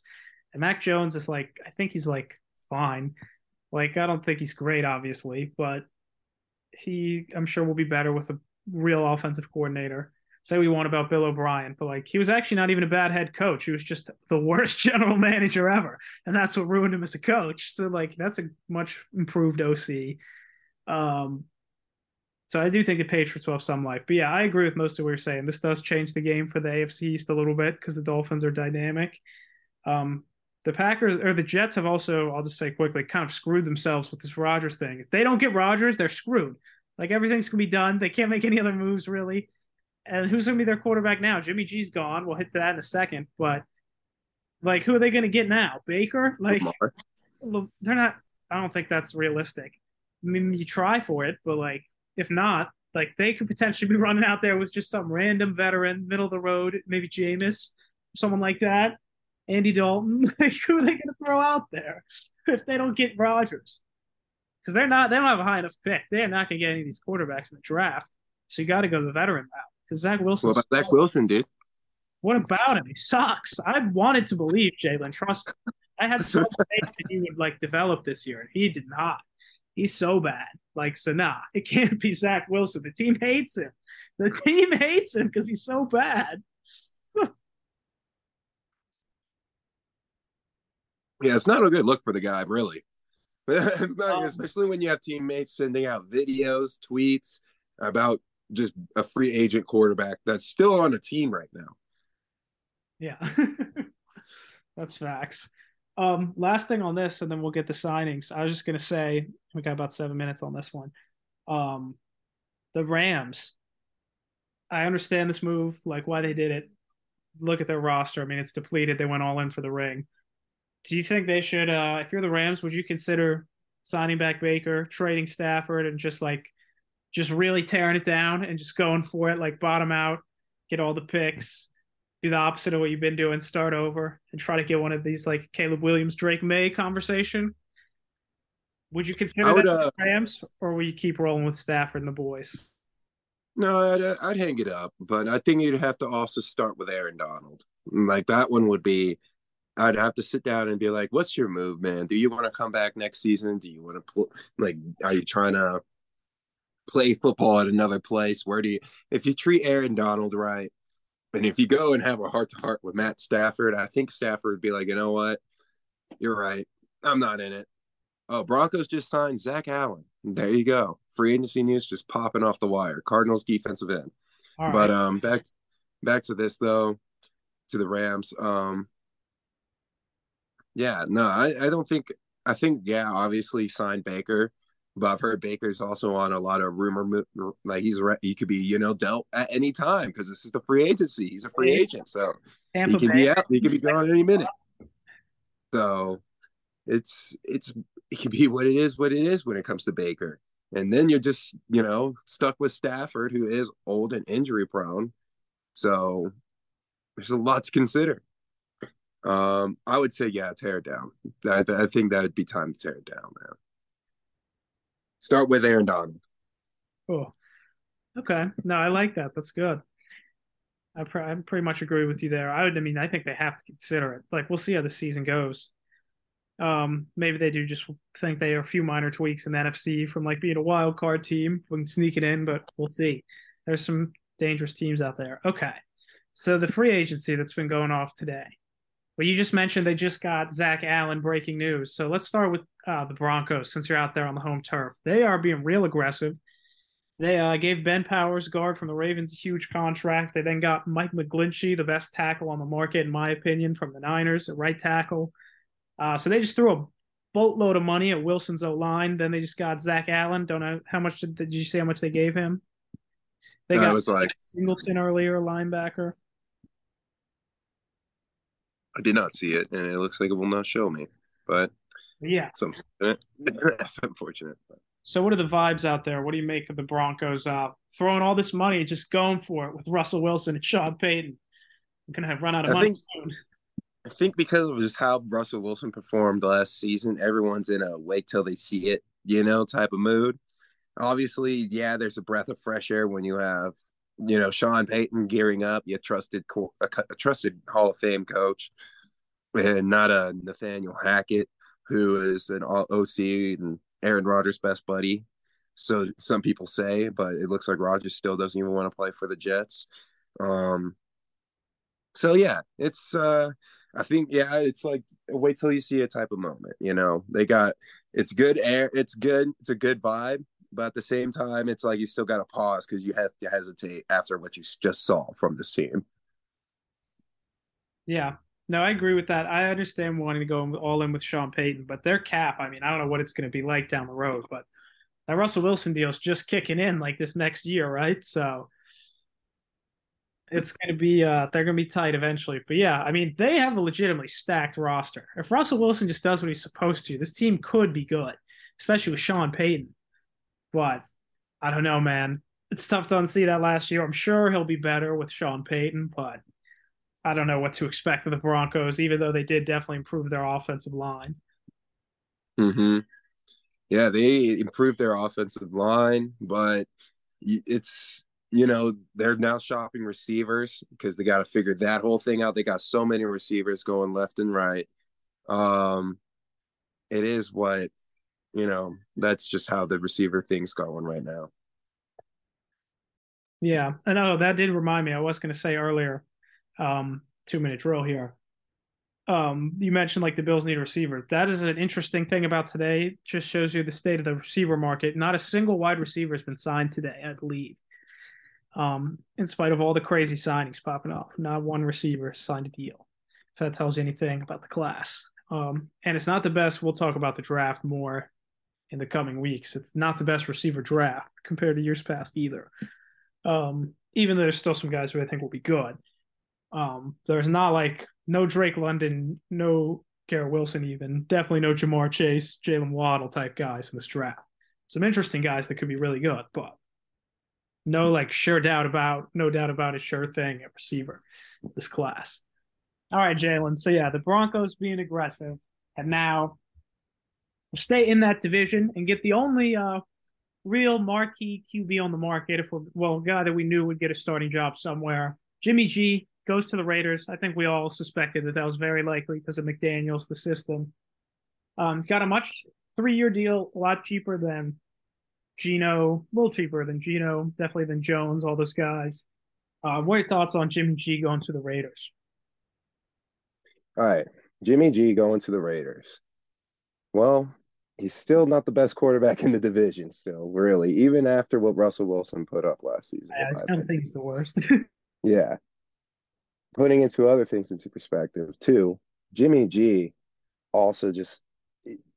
And Mac Jones is like, I think he's like fine. Like, I don't think he's great, obviously, but he, I'm sure, will be better with a real offensive coordinator say we want about Bill O'Brien, but like he was actually not even a bad head coach. He was just the worst general manager ever, and that's what ruined him as a coach. So like that's a much improved OC. Um, so I do think the Patriots will have some life. But yeah, I agree with most of what you're saying. This does change the game for the AFC East a little bit because the Dolphins are dynamic. Um, the Packers or the Jets have also, I'll just say quickly, kind of screwed themselves with this Rodgers thing. If they don't get Rodgers, they're screwed. Like everything's gonna be done. They can't make any other moves really. And who's going to be their quarterback now? Jimmy G's gone. We'll hit that in a second. But like, who are they going to get now? Baker? Like, they're not. I don't think that's realistic. I mean, you try for it, but like, if not, like they could potentially be running out there with just some random veteran, middle of the road, maybe Jameis, someone like that, Andy Dalton. Like, who are they going to throw out there if they don't get Rodgers? Because they're not. They don't have a high enough pick. They're not going to get any of these quarterbacks in the draft. So you got to go the veteran route because Zach Wilson. What about Zach Wilson, dude? What about him? He sucks. I wanted to believe Jalen. Trust me. I had so much faith that he would like develop this year, and he did not. He's so bad. Like, so nah, it can't be Zach Wilson. The team hates him. The team hates him because he's so bad. yeah, it's not a good look for the guy, really. not, um, especially when you have teammates sending out videos, tweets about just a free agent quarterback that's still on a team right now. Yeah. That's facts. Um, last thing on this, and then we'll get the signings. I was just gonna say we got about seven minutes on this one. Um, the Rams. I understand this move, like why they did it. Look at their roster. I mean, it's depleted. They went all in for the ring. Do you think they should? Uh, if you're the Rams, would you consider signing back Baker, trading Stafford, and just like just really tearing it down and just going for it, like bottom out, get all the picks, do the opposite of what you've been doing, start over, and try to get one of these like Caleb Williams, Drake Maye conversation? Would you consider would, that uh, Rams, or will you keep rolling with Stafford and the boys? No, I'd, uh, I'd hang it up, but I think you'd have to also start with Aaron Donald. Like that one would be I'd have to sit down and be like, "What's your move, man? Do you want to come back next season? Do you want to pl- like? Are you trying to play football at another place? Where do you? If you treat Aaron Donald right, and if you go and have a heart to heart with Matt Stafford, I think Stafford would be like, you know what? You're right. I'm not in it. Oh, Broncos just signed Zach Allen. There you go. Free agency news just popping off the wire. Cardinals defensive end. But um, back back to this though, to the Rams. Um, yeah, no, I, I don't think I think yeah, obviously signed Baker, but I've heard Baker's also on a lot of rumor like he's he could be you know dealt at any time because this is the free agency. He's a free agent, so Tampa he can Bay. be out. He can be gone any minute. So it's it's it can be what it is, what it is when it comes to Baker. And then you're just you know stuck with Stafford, who is old and injury prone. So there's a lot to consider. Um, I would say, yeah, tear it down. I, I think that would be time to tear it down, man. Start with Aaron Donald. Cool. Okay. No, I like that. That's good. I, pr- I pretty much agree with you there. I would. I mean, I think they have to consider it. Like, we'll see how the season goes. Um, maybe they do just think they are a few minor tweaks in the NFC from like being a wild card team, we can sneak it in, but we'll see. There's some dangerous teams out there. Okay. So the free agency that's been going off today. Well, you just mentioned they just got Zach Allen breaking news. So let's start with uh, the Broncos since you're out there on the home turf. They are being real aggressive. They uh, gave Ben Powers, guard from the Ravens, a huge contract. They then got Mike McGlinchey, the best tackle on the market, in my opinion, from the Niners, a right tackle. Uh, so they just threw a boatload of money at Wilson's O line. Then they just got Zach Allen. Don't know how much did, did you say how much they gave him? They got it was like Singleton earlier, linebacker. I did not see it, and it looks like it will not show me. But yeah. That's unfortunate. So, what are the vibes out there? What do you make of the Broncos uh, throwing all this money, just going for it with Russell Wilson and Sean Payton? I'm gonna have run out of I money. Think, soon. I think because of just how Russell Wilson performed last season, everyone's in a wait till they see it, you know, type of mood. Obviously, yeah, there's a breath of fresh air when you have you know Sean Payton gearing up, you trusted a, a trusted Hall of Fame coach, and not a Nathaniel Hackett who is an OC and Aaron Rodgers' best buddy. So some people say, but it looks like Rodgers still doesn't even want to play for the Jets. Um, so yeah, it's uh, I think yeah, it's like wait till you see a type of moment. You know, they got it's good air, it's good, it's a good vibe but at the same time, it's like you still got to pause because you have to hesitate after what you just saw from this team. Yeah, no, I agree with that. I understand wanting to go all in with Sean Payton, but their cap, I mean, I don't know what it's going to be like down the road, but that Russell Wilson deal is just kicking in like this next year, right? So it's going to be, uh, they're going to be tight eventually. But yeah, I mean, they have a legitimately stacked roster. If Russell Wilson just does what he's supposed to, this team could be good, especially with Sean Payton. But I don't know, man. It's tough to unsee that last year. I'm sure he'll be better with Sean Payton, but I don't know what to expect of the Broncos, even though they did definitely improve their offensive line. Hmm. Yeah, they improved their offensive line, but it's you know they're now shopping receivers because they got to figure that whole thing out. They got so many receivers going left and right. Um, it is what you know, that's just how the receiver thing's going right now. Yeah, I know that did remind me. I was going to say earlier, um, two minute drill here. Um, you mentioned like the Bills need a receiver. That is an interesting thing about today. just shows you the state of the receiver market. Not a single wide receiver has been signed today, I believe. Um, in spite of all the crazy signings popping off, not one receiver signed a deal. if that tells you anything about the class. Um, and it's not the best. We'll talk about the draft more in the coming weeks. It's not the best receiver draft compared to years past either. Um, even though there's still some guys who I think will be good. Um, there's not like no Drake London, no Garrett Wilson, even definitely no Ja'Marr Chase, Jalen Waddle type guys in this draft. Some interesting guys that could be really good, but no like sure doubt about no doubt about a sure thing at receiver this class. All right, Jalen. So yeah, the Broncos being aggressive and now stay in that division and get the only uh, real marquee QB on the market. If we're well, a guy that we knew would get a starting job somewhere. Jimmy G goes to the Raiders. I think we all suspected that that was very likely because of McDaniels, the system. Um, got a much three-year deal, a lot cheaper than Gino, a little cheaper than Gino, definitely than Jones, all those guys. Uh, what are your thoughts on Jimmy G going to the Raiders? All right, Jimmy G going to the Raiders. Well, he's still not the best quarterback in the division. Still, really, even after what Russell Wilson put up last season. I still think he's the worst. yeah, putting into other things into perspective too. Jimmy G also just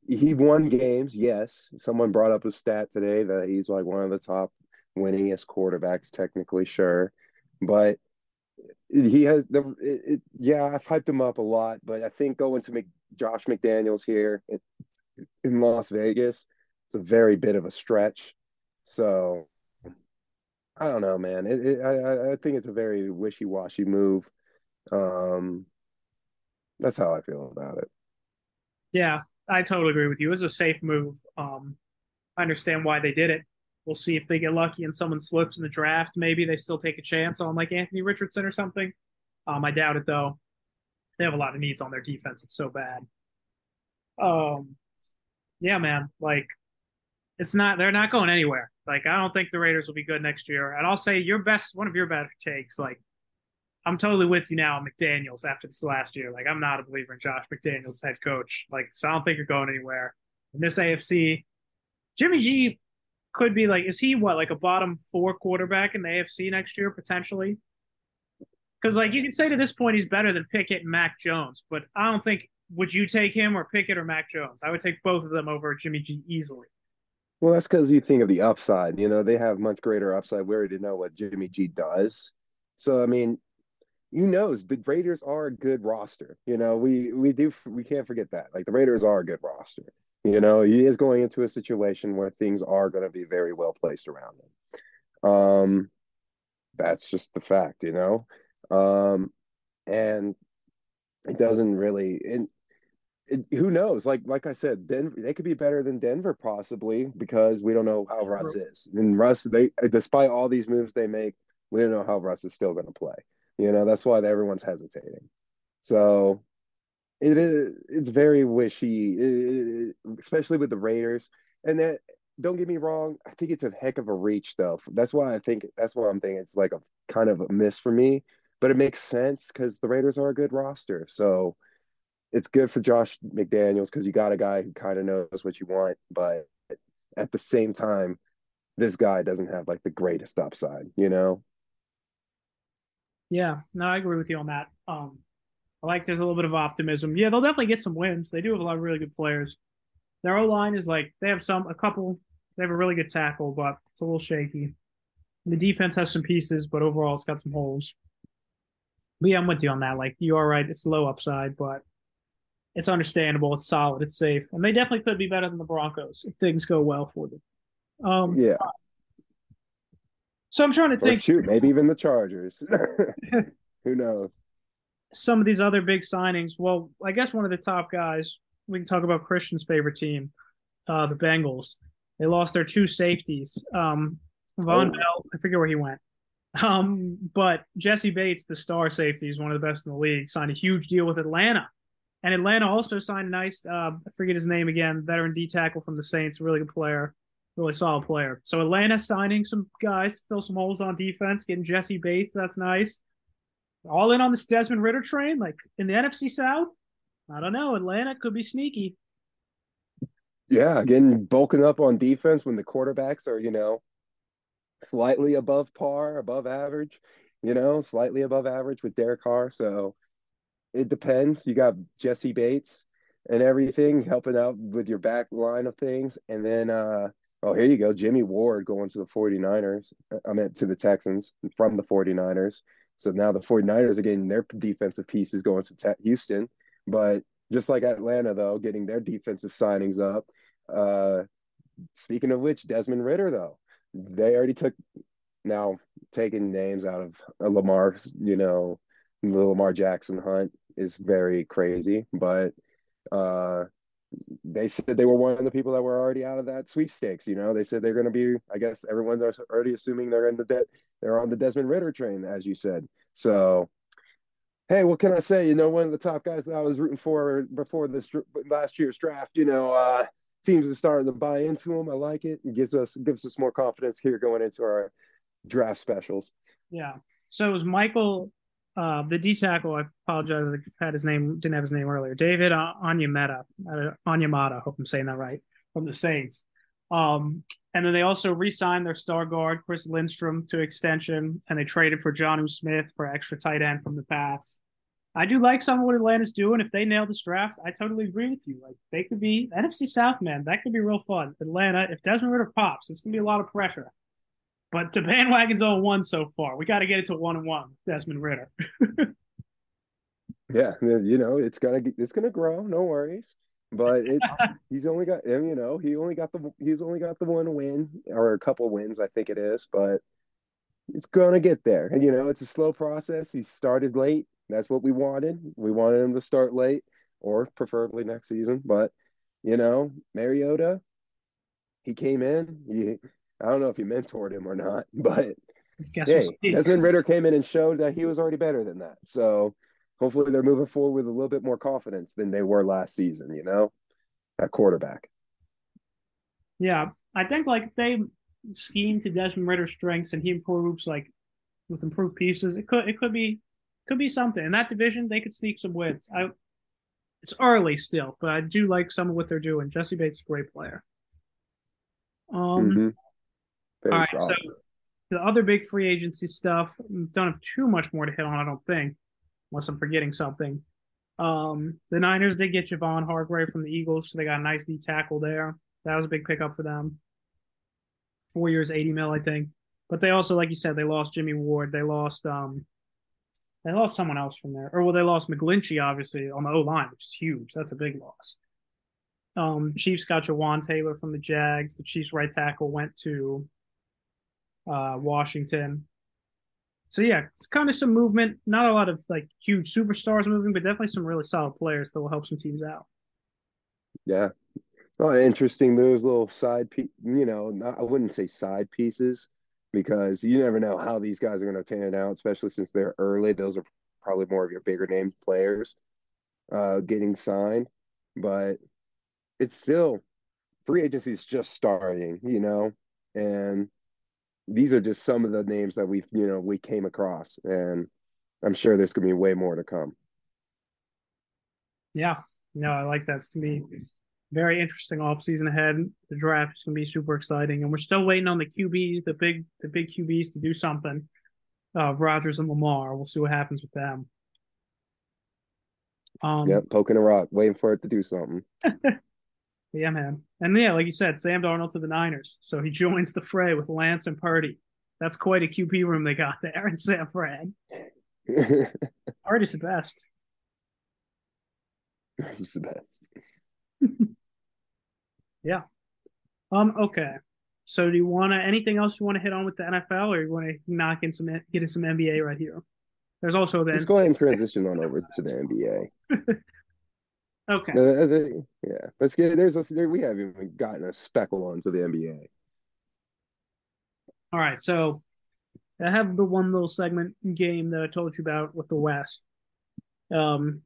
he won games. Yes, someone brought up a stat today that he's like one of the top winningest quarterbacks, technically, sure, but he has the it, it, yeah i've hyped him up a lot but i think going to Mc, josh mcdaniels here in, in las vegas it's a very bit of a stretch so i don't know man it, it, I, I think it's a very wishy-washy move um that's how i feel about it yeah i totally agree with you it was a safe move um i understand why they did it We'll see if they get lucky and someone slips in the draft. Maybe they still take a chance on like Anthony Richardson or something. Um, I doubt it though. They have a lot of needs on their defense. It's so bad. Um, yeah, man. Like, it's not. They're not going anywhere. Like, I don't think the Raiders will be good next year. And I'll say your best, one of your better takes. Like, I'm totally with you now on McDaniel's after this last year. Like, I'm not a believer in Josh McDaniels head coach. Like, so I don't think you're going anywhere. In this AFC, Jimmy G could be like, is he what like a bottom four quarterback in the AFC next year potentially? Because like you can say to this point he's better than Pickett and Mac Jones, but I don't think would you take him or Pickett or Mac Jones? I would take both of them over Jimmy G easily. Well, that's because you think of the upside. You know, they have much greater upside. We already know what Jimmy G does. So I mean, you knows the Raiders are a good roster. You know, we we do we can't forget that. Like the Raiders are a good roster. You know, he is going into a situation where things are going to be very well placed around him. Um, that's just the fact, you know. Um, and it doesn't really. And it, who knows? Like like I said, Denver they could be better than Denver possibly because we don't know how Russ is. And Russ, they despite all these moves they make, we don't know how Russ is still going to play. You know, that's why everyone's hesitating. So it is it's very wishy, it, especially with the Raiders. And that don't get me wrong, I think it's a heck of a reach though. That's why I think that's why I'm thinking it's like a kind of a miss for me. But it makes sense because the Raiders are a good roster. So it's good for Josh McDaniels because you got a guy who kind of knows what you want, but at the same time, this guy doesn't have like the greatest upside, you know? Yeah, no, I agree with you on that. Um, I like there's a little bit of optimism. Yeah, they'll definitely get some wins. They do have a lot of really good players. Their O line is like they have some a couple. They have a really good tackle, but it's a little shaky. The defense has some pieces, but overall it's got some holes. But yeah, I'm with you on that. Like you are right, it's low upside, but it's understandable. It's solid. It's safe, and they definitely could be better than the Broncos if things go well for them. Um, yeah. So I'm trying to or think. Shoot, maybe even the Chargers. Who knows? some of these other big signings. Well, I guess one of the top guys, we can talk about Christian's favorite team, uh, the Bengals. They lost their two safeties. Um, Vonn oh. Bell, I forget where he went. Um, but Jessie Bates, the star safety, is one of the best in the league, signed a huge deal with Atlanta. And Atlanta also signed a nice, uh, I forget his name again, veteran D tackle from the Saints, really good player, really solid player. So Atlanta signing some guys to fill some holes on defense, getting Jessie Bates, that's nice all in on this Desmond Ridder train, like in the NFC South. I don't know. Atlanta could be sneaky. Yeah, again, bulking up on defense when the quarterbacks are, you know, slightly above par, above average, you know, slightly above average with Derek Carr. So it depends. You got Jessie Bates and everything helping out with your back line of things. And then, uh, oh, here you go. Jimmy Ward going to the 49ers. I meant to the Texans from the 49ers. So now the 49ers are getting their defensive pieces going to te- Houston. But just like Atlanta, though, getting their defensive signings up. Uh, speaking of which, Desmond Ridder, though, they already took now taking names out of Lamar's, you know, the Lamar Jackson hunt is very crazy, but uh, they said they were one of the people that were already out of that sweepstakes. You know, they said they're going to be. I guess everyone's already assuming they're in the de- they're on the Desmond Ridder train, as you said. So, hey, what can I say? You know, one of the top guys that I was rooting for before this last year's draft. You know, uh, teams are starting to buy into him. I like it. It gives us gives us more confidence here going into our draft specials. Yeah. So was Michael uh, the D tackle, I apologize, I had his name, didn't have his name earlier. David uh, Onyemata, hope I'm saying that right, from the Saints. Um, and then they also re-signed their star guard, Chris Lindstrom, to extension, and they traded for Jonnu Smith for extra tight end from the Pats. I do like some of what Atlanta's doing. If they nail this draft, I totally agree with you. Like they could be NFC South, man. That could be real fun. Atlanta, if Desmond Ridder pops, it's gonna be a lot of pressure. But the bandwagon's on one so far. We got to get it to one and one. Desmond Ridder. yeah, you know it's gonna it's gonna grow. No worries. But it, he's only got you know he only got the he's only got the one win or a couple wins I think it is. But it's gonna get there. And you know it's a slow process. He started late. That's what we wanted. We wanted him to start late or preferably next season. But you know Mariota, he came in. He I don't know if you mentored him or not, but hey, Desmond Ridder came in and showed that he was already better than that. So hopefully they're moving forward with a little bit more confidence than they were last season, you know, at quarterback. Yeah. I think like they scheme to Desmond Ridder's strengths and he improves like with improved pieces, it could it could be could be something. In that division, they could sneak some wins. I it's early still, but I do like some of what they're doing. Jessie Bates is a great player. Um mm-hmm. Very All right, solid. so the other big free agency stuff, don't have too much more to hit on, I don't think, unless I'm forgetting something. Um, the Niners did get Javon Hargrave from the Eagles, so they got a nice D tackle there. That was a big pickup for them. Four years, 80 mil, I think. But they also, like you said, they lost Jimmy Ward. They lost um they lost someone else from there. Or well, they lost McGlinchey, obviously, on the O line, which is huge. That's a big loss. Um, Chiefs got Jawaan Taylor from the Jags. The Chiefs right tackle went to uh, Washington. So yeah, it's kind of some movement. Not a lot of like huge superstars moving, but definitely some really solid players that will help some teams out. Yeah, well, interesting moves, little side piece. You know, not, I wouldn't say side pieces because you never know how these guys are going to turn it out, especially since they're early. Those are probably more of your bigger name players uh, getting signed, but it's still free agency is just starting, you know, and these are just some of the names that we've you know we came across and i'm sure there's going to be way more to come. Yeah. No i like that. It's going to be very interesting off season ahead. The draft is going to be super exciting and we're still waiting on the qb the big the big qbs to do something uh rodgers and lamar. We'll see what happens with them. Um yeah poking a rock waiting for it to do something Yeah, man. And yeah, like you said, Sam Darnold to the Niners. So he joins the fray with Lance and Purdy. That's quite a QB room they got there in San Fran. Purdy's the best. He's the best. yeah. Um. Okay. So, do you want to anything else you want to hit on with the NFL, or you want to knock in some get in some NBA right here? There's also the. Let's go ahead and transition on over to the NBA. Okay. Uh, yeah, let's get there's a, there, we haven't even gotten a speckle onto the NBA. All right, so I have the one little segment game that I told you about with the West. Um,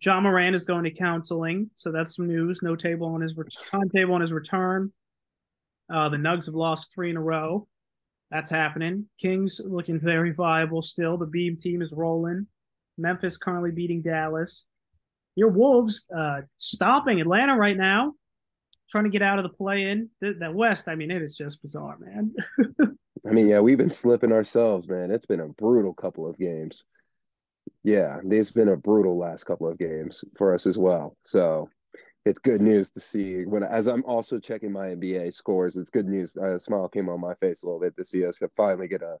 Ja Morant is going to counseling, so that's some news. No table on his timetable on his return. Uh, the Nugs have lost three in a row. That's happening. Kings looking very viable still. The Beam team is rolling. Memphis currently beating Dallas your Wolves uh, stopping Atlanta right now, trying to get out of the play in. The, the West, I mean, it is just bizarre, man. I mean, yeah, we've been slipping ourselves, man. It's been a brutal couple of games. Yeah, it's been a brutal last couple of games for us as well. So it's good news to see when as I'm also checking my NBA scores. It's good news. A smile came on my face a little bit to see us finally get a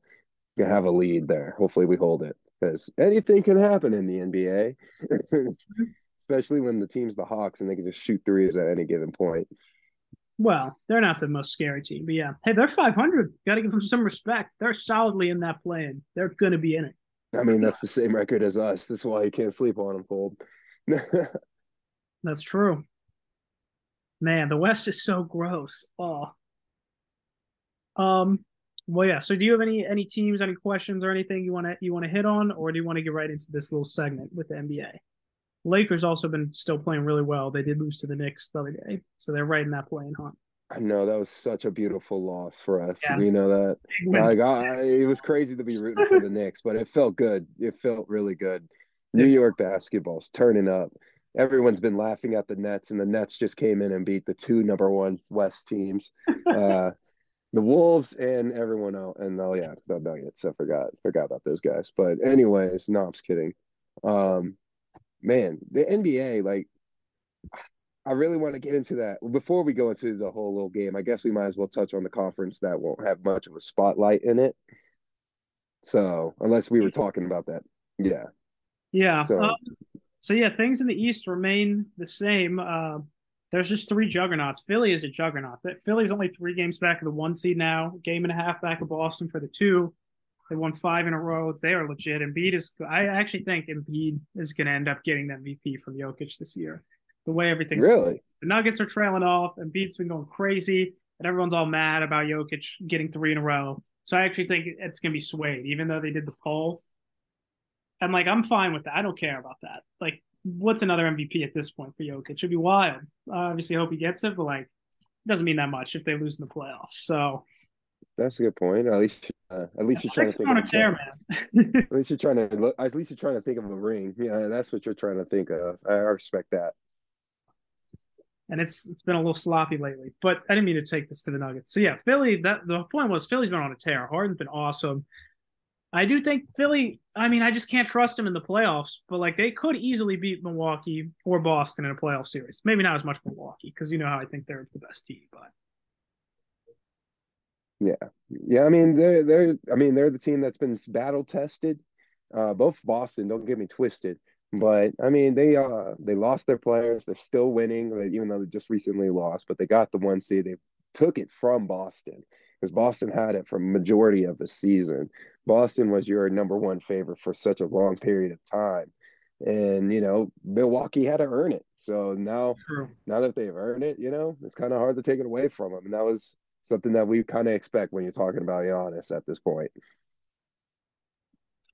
have a lead there. Hopefully, we hold it because anything can happen in the NBA, especially when the team's the Hawks and they can just shoot threes at any given point. Well, they're not the most scary team, but yeah, hey, they're 500. Got to give them some respect. They're solidly in that plan. They're going to be in it. I mean, that's the same record as us. That's why you can't sleep on them, Fold. that's true. Man, the West is so gross. Oh. Um. Well, yeah. So, do you have any any teams, any questions, or anything you want to you want to hit on, or do you want to get right into this little segment with the NBA? Lakers also been still playing really well. They did lose to the Knicks the other day, so they're right in that playing hunt. I know that was such a beautiful loss for us. Yeah. You know that. Like, I, it was crazy to be rooting for the Knicks, but it felt good. It felt really good. New York basketball's turning up everyone's been laughing at the Nets, and the Nets just came in and beat the two number one West teams, uh, the Wolves and everyone else. And oh yeah, the Nuggets. I forgot forgot about those guys. But anyways, no, I'm just kidding. Um, man, the NBA, like, I really want to get into that. Before we go into the whole little game, I guess we might as well touch on the conference that won't have much of a spotlight in it. So unless we were talking about that, yeah. Yeah. So, um, so yeah, things in the East remain the same. Uh, there's just three juggernauts. Philly is a juggernaut. Philly's only three games back of the one seed now, game and a half back of Boston for the two. They won five in a row. They are legit. Embiid is. I actually think Embiid is going to end up getting that MVP from Jokic this year. The way everything's really, going. the Nuggets are trailing off. Embiid's been going crazy, and everyone's all mad about Jokic getting three in a row. So I actually think it's going to be swayed, even though they did the poll. And like, I'm fine with that. I don't care about that. Like, what's another MVP at this point for Jokic? It should be wild. Uh, obviously, hope he gets it, but like, it doesn't mean that much if they lose in the playoffs. So that's a good point. At least, uh, at least you're trying to think of a tear, man. at least you're trying to look. At least you're trying to think of a ring. Yeah, that's what you're trying to think of. I respect that. And it's it's been a little sloppy lately, but I didn't mean to take this to the Nuggets. So yeah, Philly. That the point was Philly's been on a tear. Harden's been awesome. I do think Philly. I mean, I just can't trust them in the playoffs. But like, they could easily beat Milwaukee or Boston in a playoff series. Maybe not as much Milwaukee because you know how I think they're the best team. But yeah, yeah. I mean, they're they're. I mean, they're the team that's been battle tested. Uh, both Boston. Don't get me twisted. But I mean, they uh they lost their players. They're still winning, even though they just recently lost. But they got the one seed. They took it from Boston because Boston had it for majority of the season. Boston was your number one favorite for such a long period of time. And you know, Milwaukee had to earn it. So now, True. now that they've earned it, you know, it's kind of hard to take it away from them. And that was something that we kind of expect when you're talking about Giannis at this point.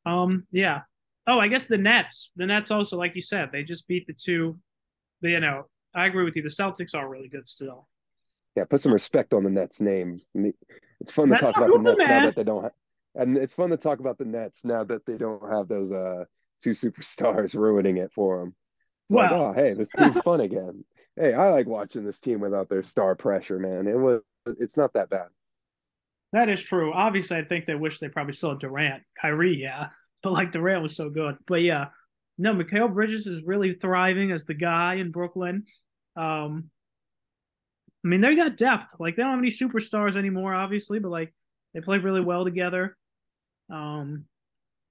Um, yeah. Oh, I guess the Nets. The Nets also, like you said, they just beat the two. But, you know, I agree with you. The Celtics are really good still. Yeah, put some respect on the Nets name. It's fun to That's talk about the Nets man. now that they don't have and it's fun to talk about the Nets now that they don't have those uh two superstars ruining it for them. It's wow. like, oh, hey, this team's fun again. Hey, I like watching this team without their star pressure, man. It was, it's not that bad. That is true. Obviously, I think they wish they probably had Durant, Kyrie, yeah, but like Durant was so good. But yeah, no, Mikal Bridges is really thriving as the guy in Brooklyn. Um, I mean, they got depth. Like they don't have any superstars anymore, obviously, but like they play really well together. Um,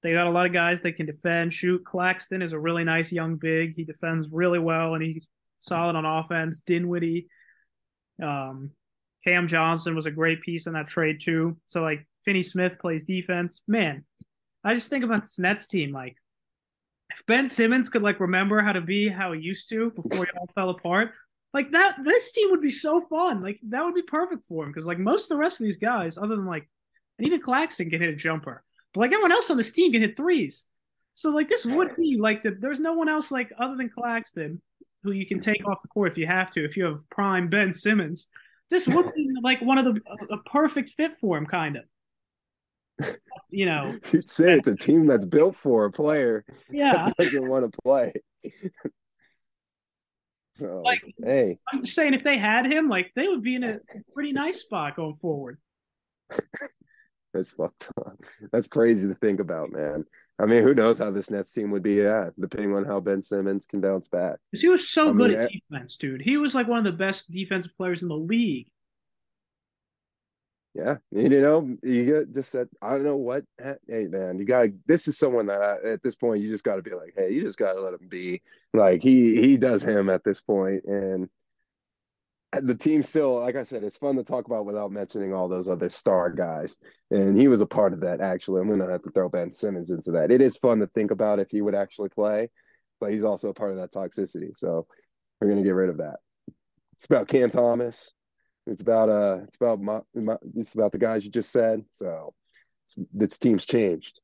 they got a lot of guys that can defend, shoot. Claxton is a really nice young big. He defends really well and he's solid on offense. Dinwiddie, um, Cam Johnson was a great piece in that trade too. So like Finney Smith plays defense. Man, I just think about this Nets team. Like if Ben Simmons could like remember how to be how he used to before he all fell apart, like that this team would be so fun. Like that would be perfect for him because like most of the rest of these guys, other than like and even Claxton can hit a jumper. But like everyone else on this team can hit threes. So like this would be like the, there's no one else like other than Claxton who you can take off the court if you have to, if you have prime Ben Simmons. This would be like one of the a perfect fit for him, kind of. You know, you'd say it's a team that's built for a player. Yeah, doesn't want to play. so, like, hey, I'm just saying, if they had him, like they would be in a pretty nice spot going forward. That's fucked up. That's crazy to think about, man. I mean, who knows how this Nets team would be at, depending on how Ben Simmons can bounce back. Because he was so I good mean, at defense, dude. He was like one of the best defensive players in the league. Yeah, and, you know, you get just said, I don't know what. Hey, man, you got This is someone that I, at this point you just got to be like, hey, you just got to let him be. Like he he does him at this point, and the team still, like I said, it's fun to talk about without mentioning all those other star guys. And he was a part of that. Actually, I'm gonna have to throw Ben Simmons into that. It is fun to think about if he would actually play, but he's also a part of that toxicity. So we're gonna get rid of that. It's about Cam Thomas. It's about uh, it's about my, my it's about the guys you just said. So this team's changed.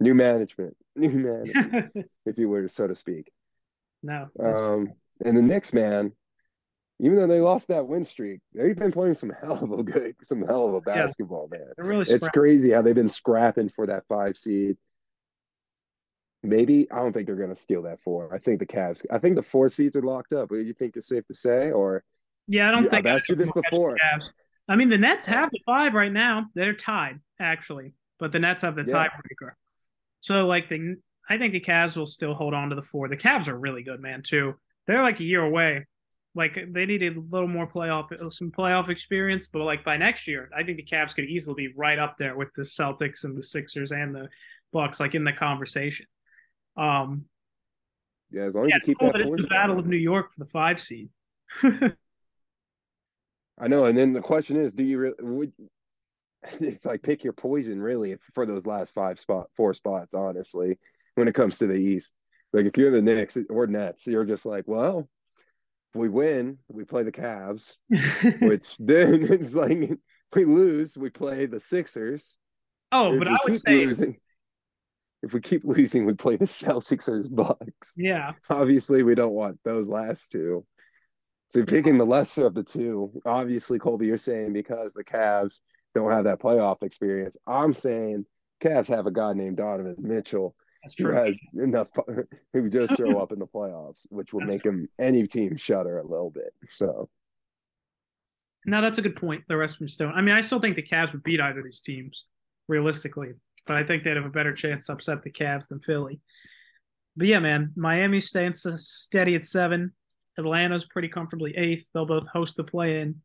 New management, new management, if you were so to speak. no. Um, and the Knicks, man, even though they lost that win streak, they've been playing some hell of a good, some hell of a Yeah. basketball, man. Really It's scrappy. crazy how they've been scrapping for that five seed. Maybe I don't think they're gonna steal that four. I think the Cavs. I think the four seeds are locked up. Do You think it's safe to say, or Yeah, I don't Yeah, think I've asked you this I'll catch the before. I mean, the Nets have the five right now. They're tied, actually, but the Nets have the Yeah. tiebreaker. So, like the, I think the Cavs will still hold on to the four. The Cavs are really good, man. Too. They're like a year away. Like they needed a little more playoff, some playoff experience. But like by next year, I think the Cavs could easily be right up there with the Celtics and the Sixers and the Bucks, like in the conversation. Um, yeah, as long as yeah, you keep it's cool that. that it's the Battle of New York for the five seed. I know, and then the question is, do you really? Would, it's like pick your poison, really, for those last five spot, four spots. Honestly, when it comes to the East, like if you're the Knicks or Nets, you're just like, well, we win, we play the Cavs, which then it's like if we lose, we play the Sixers. oh, If but I would say, losing, if we keep losing, we play the Celtics or Bucks. yeah, Obviously, we don't want those last two. So picking the lesser of the two, obviously, Colby, you're saying because the Cavs don't have that playoff experience. I'm saying Cavs have a guy named Donovan Mitchell that's true. has enough who just show up in the playoffs, which will make him any team shudder a little bit. So No, that's a good point. The rest of them just. I mean, I still think the Cavs would beat either of these teams, realistically. But I think they'd have a better chance to upset the Cavs than Philly. But yeah, man, Miami's staying steady at seven. Atlanta's pretty comfortably eighth. They'll both host the play-in.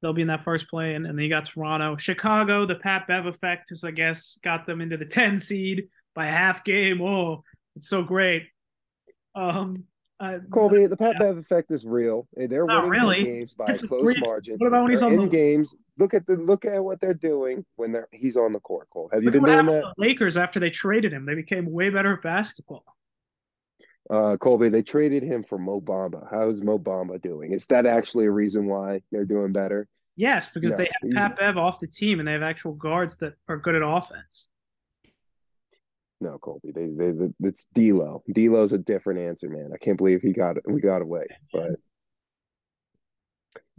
They'll be in that first play-in, and then you got Toronto, Chicago. The Pat Bev effect has, I guess, got them into the ten seed by a half game. Oh, it's so great. Um, uh, Colby, the Pat Bev effect is real. They're Not winning really. games by It's a close three- margin. what about when he's on in the- games? Look at the look at what they're doing when they're he's on the court. Cole, have you Look at been doing that? the Lakers after they traded him. They became way better at basketball. Uh, Colby, they traded him for Mo Bamba. How's Mo Bamba doing? Is that actually a reason why they're doing better? Yes, because No, they have Pat Bev off the team and they have actual guards that are good at offense. No, Colby. They, they, they it's D'Lo. D'Lo's a different answer, man. I can't believe he got it. we got away. But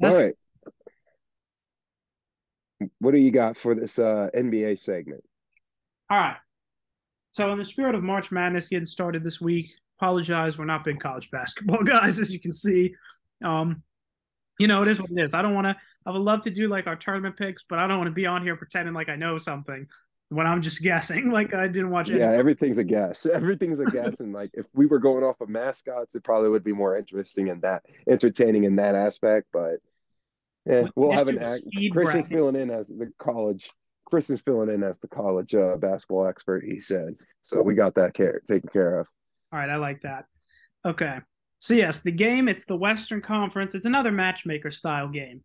all right, what do you got for this uh, NBA segment? All right. So, in the spirit of March Madness getting started this week, apologize. We're not big college basketball guys, as you can see. Um, you know, it is what it is. I don't want to, I would love to do like our tournament picks, but I don't want to be on here pretending like I know something when I'm just guessing. Like I didn't watch any. Yeah, everything's a guess. Everything's a guess, and like if we were going off of mascots, it probably would be more interesting in that, entertaining in that aspect. But yeah, We we'll have an act. Christian's bracket. filling in as the college. Chris is filling in as the college uh, basketball expert. He said so. We got that care taken care of. All right, I like that. Okay. So yes, the game, it's the Western Conference. It's another matchmaker style game.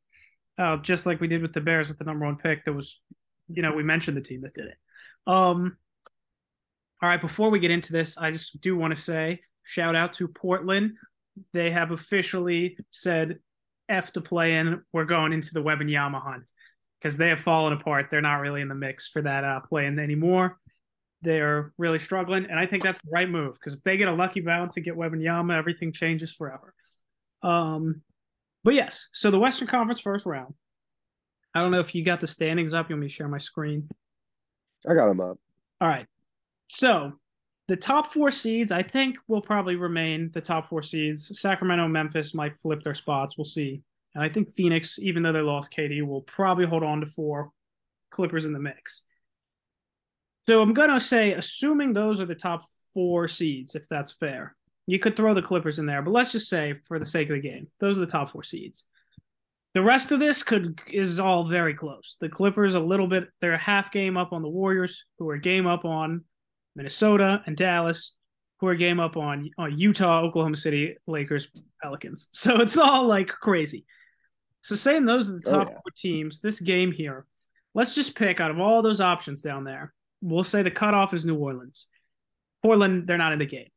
Uh, just like we did with the Bears with the number one pick. That was, you know, we mentioned the team that did it. Um all right, before we get into this, I just do want to say shout out to Portland. They have officially said F to play in. We're going into the Wembanyama hunt because they have fallen apart. They're not really in the mix for that uh, play in anymore they're really struggling. And I think that's the right move because if they get a lucky bounce and get Wembanyama, everything changes forever. Um, but yes, so the Western Conference first round. I don't know if you got the standings up. You want me to share my screen? I got them up. All right. So the top four seeds, I think, will probably remain the top four seeds. Sacramento Memphis might flip their spots. We'll see. And I think Phoenix, even though they lost KD, will probably hold on to four. Clippers in the mix. So I'm gonna say, assuming those are the top four seeds, if that's fair. You could throw the Clippers in there, but let's just say, for the sake of the game, those are the top four seeds. The rest of this could is all very close. The Clippers a little bit, they're a half game up on the Warriors, who are a game up on Minnesota and Dallas, who are a game up on, on Utah, Oklahoma City, Lakers, Pelicans. So it's all like crazy. So saying those are the Oh, top yeah. four teams, this game here, let's just pick out of all those options down there. We'll say the cutoff is New Orleans. Portland, they're not in the game.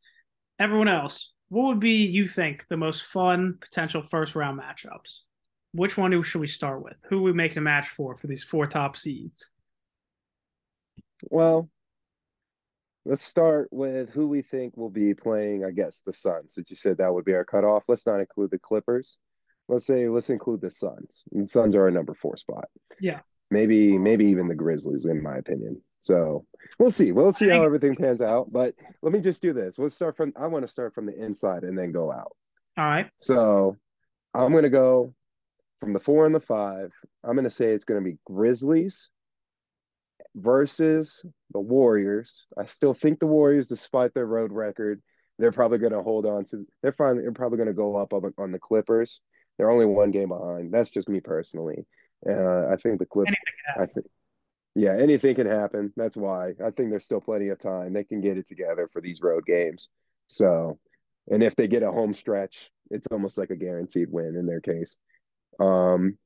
Everyone else, what would be you think the most fun potential first round matchups? Which one should we start with? Who are we making a match for for these four top seeds? Well, let's start with who we think will be playing, I guess, the Suns. That you said that would be our cutoff. Let's not include the Clippers. Let's say let's include the Suns. And the Suns are our number four spot. Yeah. Maybe maybe even the Grizzlies, in my opinion. So we'll see. We'll see how everything pans out. But let me just do this. We'll start from I want to start from the inside and then go out. All right. So I'm gonna go from the four and the five. I'm gonna say it's gonna be Grizzlies versus the Warriors. I still think the Warriors, despite their road record, they're probably gonna hold on to. They're finally. They're probably gonna go up on, on the Clippers. They're only one game behind. That's just me personally. Uh, I think the Clip. Anything can I think. Yeah, anything can happen. That's why I think there's still plenty of time. They can get it together for these road games. So, and if they get a home stretch, it's almost like a guaranteed win in their case. Um,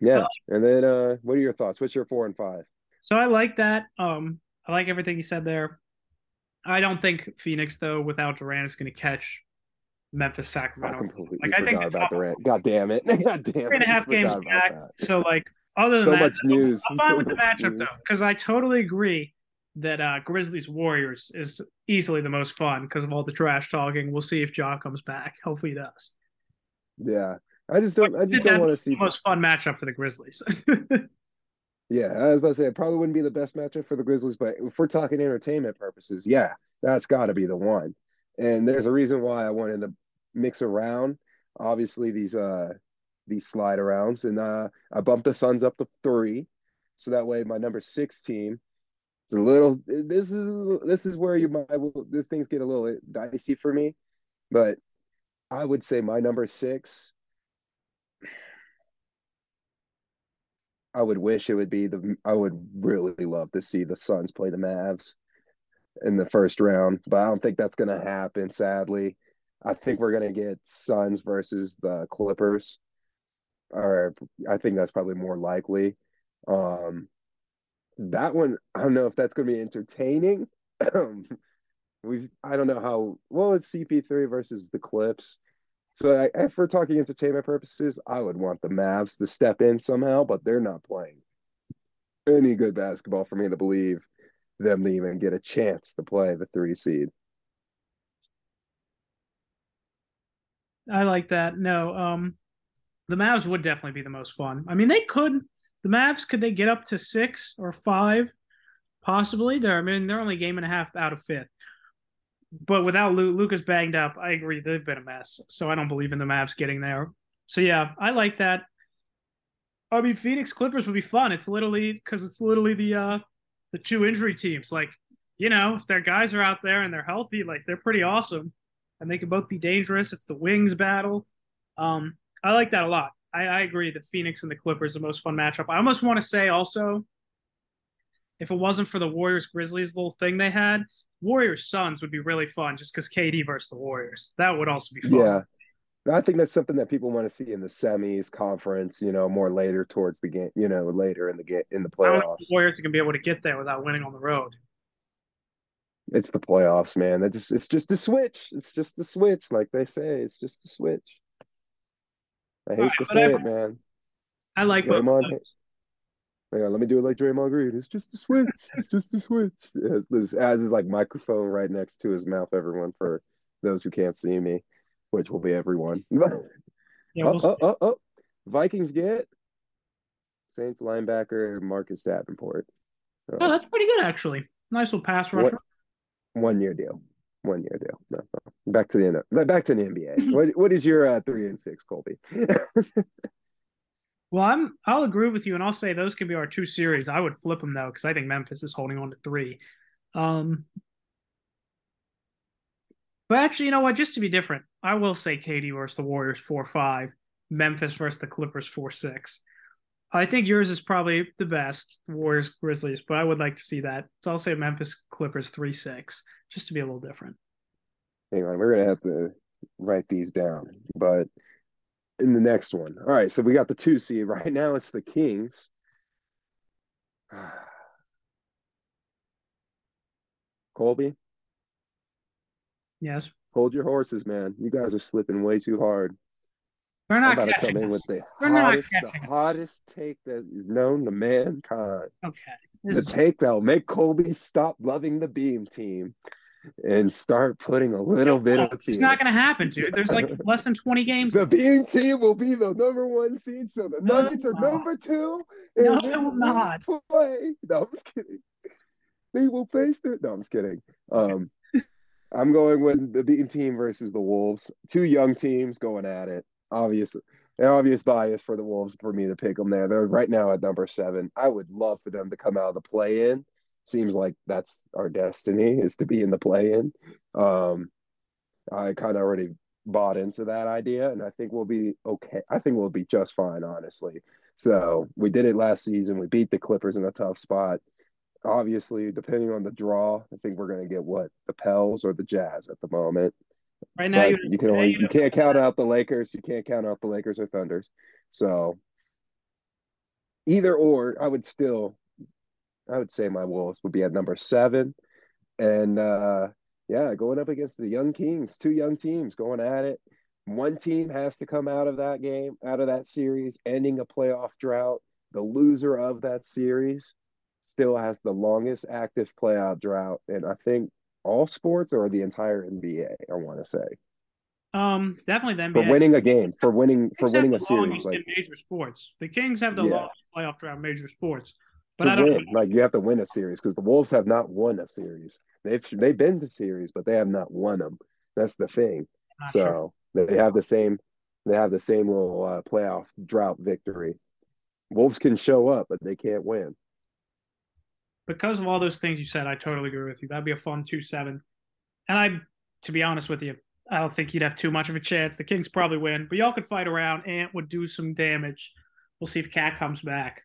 yeah. And then, uh, what are your thoughts? What's your four and five? So I like that. Um, I like everything you said there. I don't think Phoenix though, without Durant, is going to catch Memphis, I Sacramento. completely Like, I think about Durant. God damn it! God damn it! Three and a half games back. So like, other than So that, much news. I'm fine So with the matchup news. though, because I totally agree that uh, Grizzlies Warriors is easily the most fun because of all the trash talking. We'll see if Ja comes back. Hopefully he does. Yeah, I just don't. I just don't want to see the most fun matchup for the Grizzlies. Yeah, I was about to say it probably wouldn't be the best matchup for the Grizzlies, but if we're talking entertainment purposes, yeah, that's got to be the one. And there's a reason why I wanted to mix around. Obviously, these uh these slide arounds, and uh I bumped the Suns up to three, so that way my number six team is a little. This is this is where you might this things get a little dicey for me, but I would say my number six I would wish it would be the. I would really love to see the Suns play the Mavs in the first round, but I don't think that's going to happen. Sadly, I think we're going to get Suns versus the Clippers, or I think that's probably more likely. Um, that one, I don't know if that's going to be entertaining. We've I don't know how. Well, it's CP3 versus the Clips. So I, we're talking entertainment purposes, I would want the Mavs to step in somehow, but they're not playing any good basketball for me to believe them to even get a chance to play the three seed. I like that. No, um, the Mavs would definitely be the most fun. I mean, they could. The Mavs could they get up to six or five, possibly? They're I mean they're only game and a half out of fifth. But without Lu- Luka's banged up, I agree they've been a mess. So I don't believe in the Mavs getting there. So yeah, I like that. I mean, Phoenix Clippers would be fun. It's literally because it's literally the uh the two injury teams. Like, you know, if their guys are out there and they're healthy, like they're pretty awesome, and they can both be dangerous. It's the wings battle. Um, I like that a lot. I, I agree that Phoenix and the Clippers the most fun matchup. I almost want to say also, if it wasn't for the Warriors Grizzlies little thing they had, Warriors Suns would be really fun just because KD versus the Warriors. That would also be fun. Yeah. I think that's something that people want to see in the semis, conference, you know, more later towards the game, you know, later in the game in the I don't think playoffs. the Warriors are gonna be able to get there without winning on the road. It's the playoffs, man. That just it's just a switch. It's just a switch, like they say. It's just a switch. I hate Alright, to say I- it, man. I like of those. Hang on, let me do it like Draymond Green. It's just a switch. It's just a switch. As this as his like microphone right next to his mouth, everyone, for those who can't see me, which will be everyone. Yeah, oh, we'll oh, oh. Vikings get Saints linebacker Marcus Davenport. Oh, that's pretty good actually. Nice little pass rusher. What- One year deal. One year deal. No, no. Back to the back to the NBA. what what is your uh, three and six, Colby? Well, I'm I'll agree with you, and I'll say those could be our two series. I would flip them though, because I think Memphis is holding on to three. Um, but actually, you know what? Just to be different, I will say KD versus the Warriors four five, Memphis versus the Clippers four six. I think yours is probably the best, Warriors Grizzlies, but I would like to see that. So I'll say Memphis Clippers three six, just to be a little different. Hang on, we're gonna have to write these down, but in the next one. All right, so we got the two seed right now. It's the Kings. Colby, Yes, hold your horses, man. You guys are slipping way too hard. I'm not about to catching come in us. with the They're hottest, the us. hottest take that is known to mankind. Okay, The This is- take that'll make Colby stop loving the Beam team and start putting a little bit of it's not going to happen, dude. There's like less than twenty games. The Beam team will be the number one seed, so the No, Nuggets are no. number two. No, and they they will not. Play. No, I'm just kidding. They will face it. No, I'm just kidding. Um, I'm going with the Beam team versus the Wolves. Two young teams going at it. Obvious, an obvious bias for the Wolves for me to pick them there. They're right now at number seven. I would love for them to come out of the play in. Seems like that's our destiny is to be in the play in. Um, I kind of already bought into that idea, and I think we'll be okay. I think we'll be just fine, honestly. So we did it last season. We beat the Clippers in a tough spot. Obviously, depending on the draw, I think we're going to get what the Pels or the Jazz at the moment. right now, you, can you you can't count out the Lakers. You can't count out the Lakers or Thunders. So either or, I would still, I would say my Wolves would be at number seven, and uh yeah, going up against the young Kings, two young teams going at it. One team has to come out of that game, out of that series, ending a playoff drought. The loser of that series still has the longest active playoff drought, and I think all sports or the entire NBA. I want to say um definitely the NBA. for winning a game, for winning for winning a series, like in major sports. The Kings have the Yeah. longest playoff drought in major sports, but to win. Like you have to win a series because the Wolves have not won a series. They've they've been to series, but they have not won them. That's the thing. so sure. they have the same they have the same little uh, playoff drought victory. Wolves can show up, but they can't win. because of all those things you said, I totally agree with you. That'd be a fun two seven. And I, to be honest with you, I don't think you'd have too much of a chance. The Kings probably win, but y'all could fight around. Ant would do some damage. We'll see if KAT comes back.